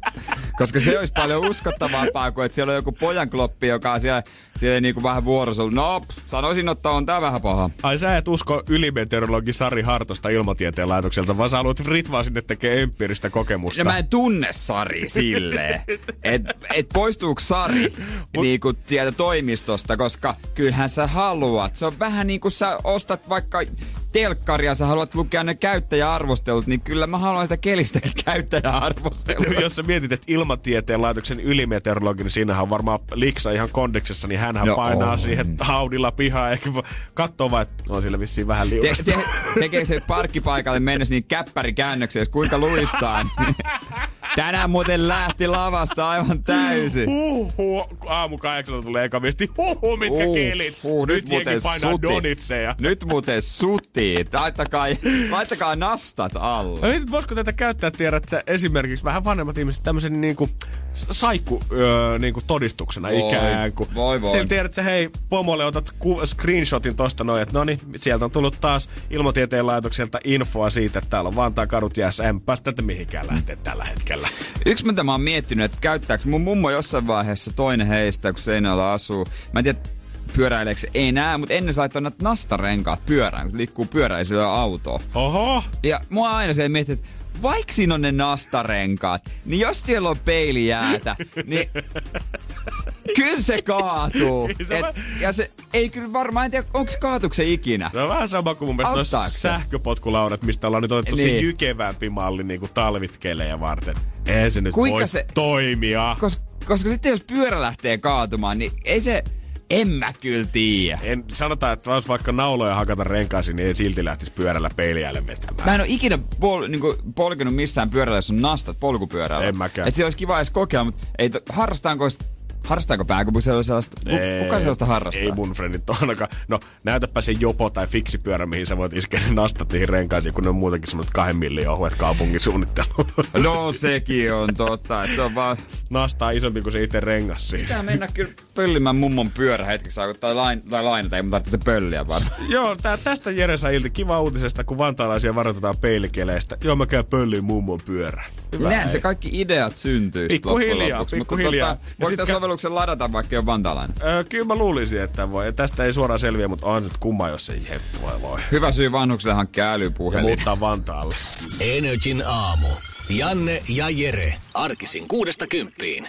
Koska se olisi paljon uskottavampaa kuin, että siellä on joku pojan kloppi, joka on siellä, siellä niinku vähän vuorossa. ollut, No, sanoisin, että on tää vähän paha. Ai sä et usko ylimeteorologi Sari Hartosta ilmatieteen laitokselta, vaan sä haluat Ritva sinne tekee empiiristä kokemusta. Ja mä en tunne Sari silleen. Et, et poistuuko Sari niinku sieltä toimistosta, koska kyllähän sä haluat. Se on vähän niin kuin sä ostat vaikka telkkaria, sä haluat lukea ne käyttäjäarvostelut, niin kyllä mä haluan sitä kelistäkin käyttäjäarvostelua. Jos sä mietit, että ilmatieteen laitoksen ylimeteorologi, niin siinähän on varmaan liksa ihan kondeksessa, niin hänhän No painaa on. siihen Audilla pihaan, eikä katsoo vaan, että on sillä vissiin vähän Te, liukasta. te, tekee se parkkipaikalle mennessä niin käppärikäännöksiä, jos kuinka luistaa. Tänään muuten lähti lavasta aivan täysin. Huhhuh, aamu kahdeksalta tulee eka viesti, huhhuh, mitkä Uh, kelit. uh, nyt jengi painaa suti. donitseja. Nyt muuten sutii. Laittakaa, laittakaa nastat alle. No voisiko tätä käyttää, tiedät sä, esimerkiksi vähän vanhemmat ihmiset tämmöisen niinku saikku öö, niinku todistuksena Voi, ikään kuin. voi, voi. Sillä tiedät sä, hei, pomolle otat ku- screenshotin tosta noin, että no niin, sieltä on tullut taas ilmatieteen laitokselta infoa siitä, että täällä on Vantaan kadut jäässä, en päästä tätä mihinkään lähteä tällä hetkellä. Yksi mitä mä oon miettinyt, että käyttääkö mun mummo jossain vaiheessa toinen heistä, kun Seinäjoella asuu. Mä en tiedä, pyöräileekö se enää, mutta ennen laittoi näitä nastarenkaat pyörään, kun liikkuu pyöräisellä autoa. Oho! Ja mua aina se mietti, että vaikka siinä on ne nastarenkaat, niin jos siellä on peilijäätä, niin kyllä se kaatuu. Se Et, on- ja se ei kyllä varmaan, en tiedä, onko se ikinä. Se on vähän sama kuin mun mielestä noissa sähköpotkulaudat, mistä ollaan nyt otettu niin. se jykevämpi malli niin kuin talvitkelejä varten. Ei se nyt Kuinka voi se- toimia. Kos, koska sitten jos pyörä lähtee kaatumaan, niin ei se, en mä kyllä tiedä. En, sanotaan, että jos vaikka nauloja hakata renkaisiin, niin ei silti lähtisi pyörällä peiliälle vetämään. Mä en ole ikinä pol, niinku, polkenut missään pyörällä, jos on nastat polkupyörällä. En mäkään. Et se olisi kiva edes kokea, mutta ei, to- harrastaanko Harrastaako pääkopusella sellaista? Ku- Kuka sellaista harrastaa? Ei mun frendit ole ainakaan. No, näytäpä se jopo tai fiksipyörä, mihin sä voit iskeä ne nastat niihin renkaisiin, kun ne on muutenkin semmoiset kahden millin ohuet kaupungin suunnittelu. No sekin on totta, että se on vaan... Nastaa isompi kuin se itse rengas siinä. Pitää mennä kyllä pöllimään mummon pyörä hetkeksi tai, lain, tai lainata, ei mun tarvitse se pölliä vaan. Joo, tää, tästä Jere sai ilti kiva uutisesta, kun vantaalaisia varoitetaan peilikeleistä. Joo, mä käyn pölliin mummon pyörän. Hyvä. Näin se kaikki ideat syntyy. Pikkuhiljaa, pikkuhiljaa. Tota, Ja voiko sit tämän kä- sovelluksen ladata, vaikka ei ole vantaalainen? Öö, kyllä mä luulisin, että voi. Tästä ei suoraan selviä, mutta on nyt kumma, jos ei heppu voi voi. Hyvä syy vanhukselle hankkia Ja älypuhelin. muuttaa Vantaalle. Energin aamu. Janne ja Jere. Arkisin kuudesta kymppiin.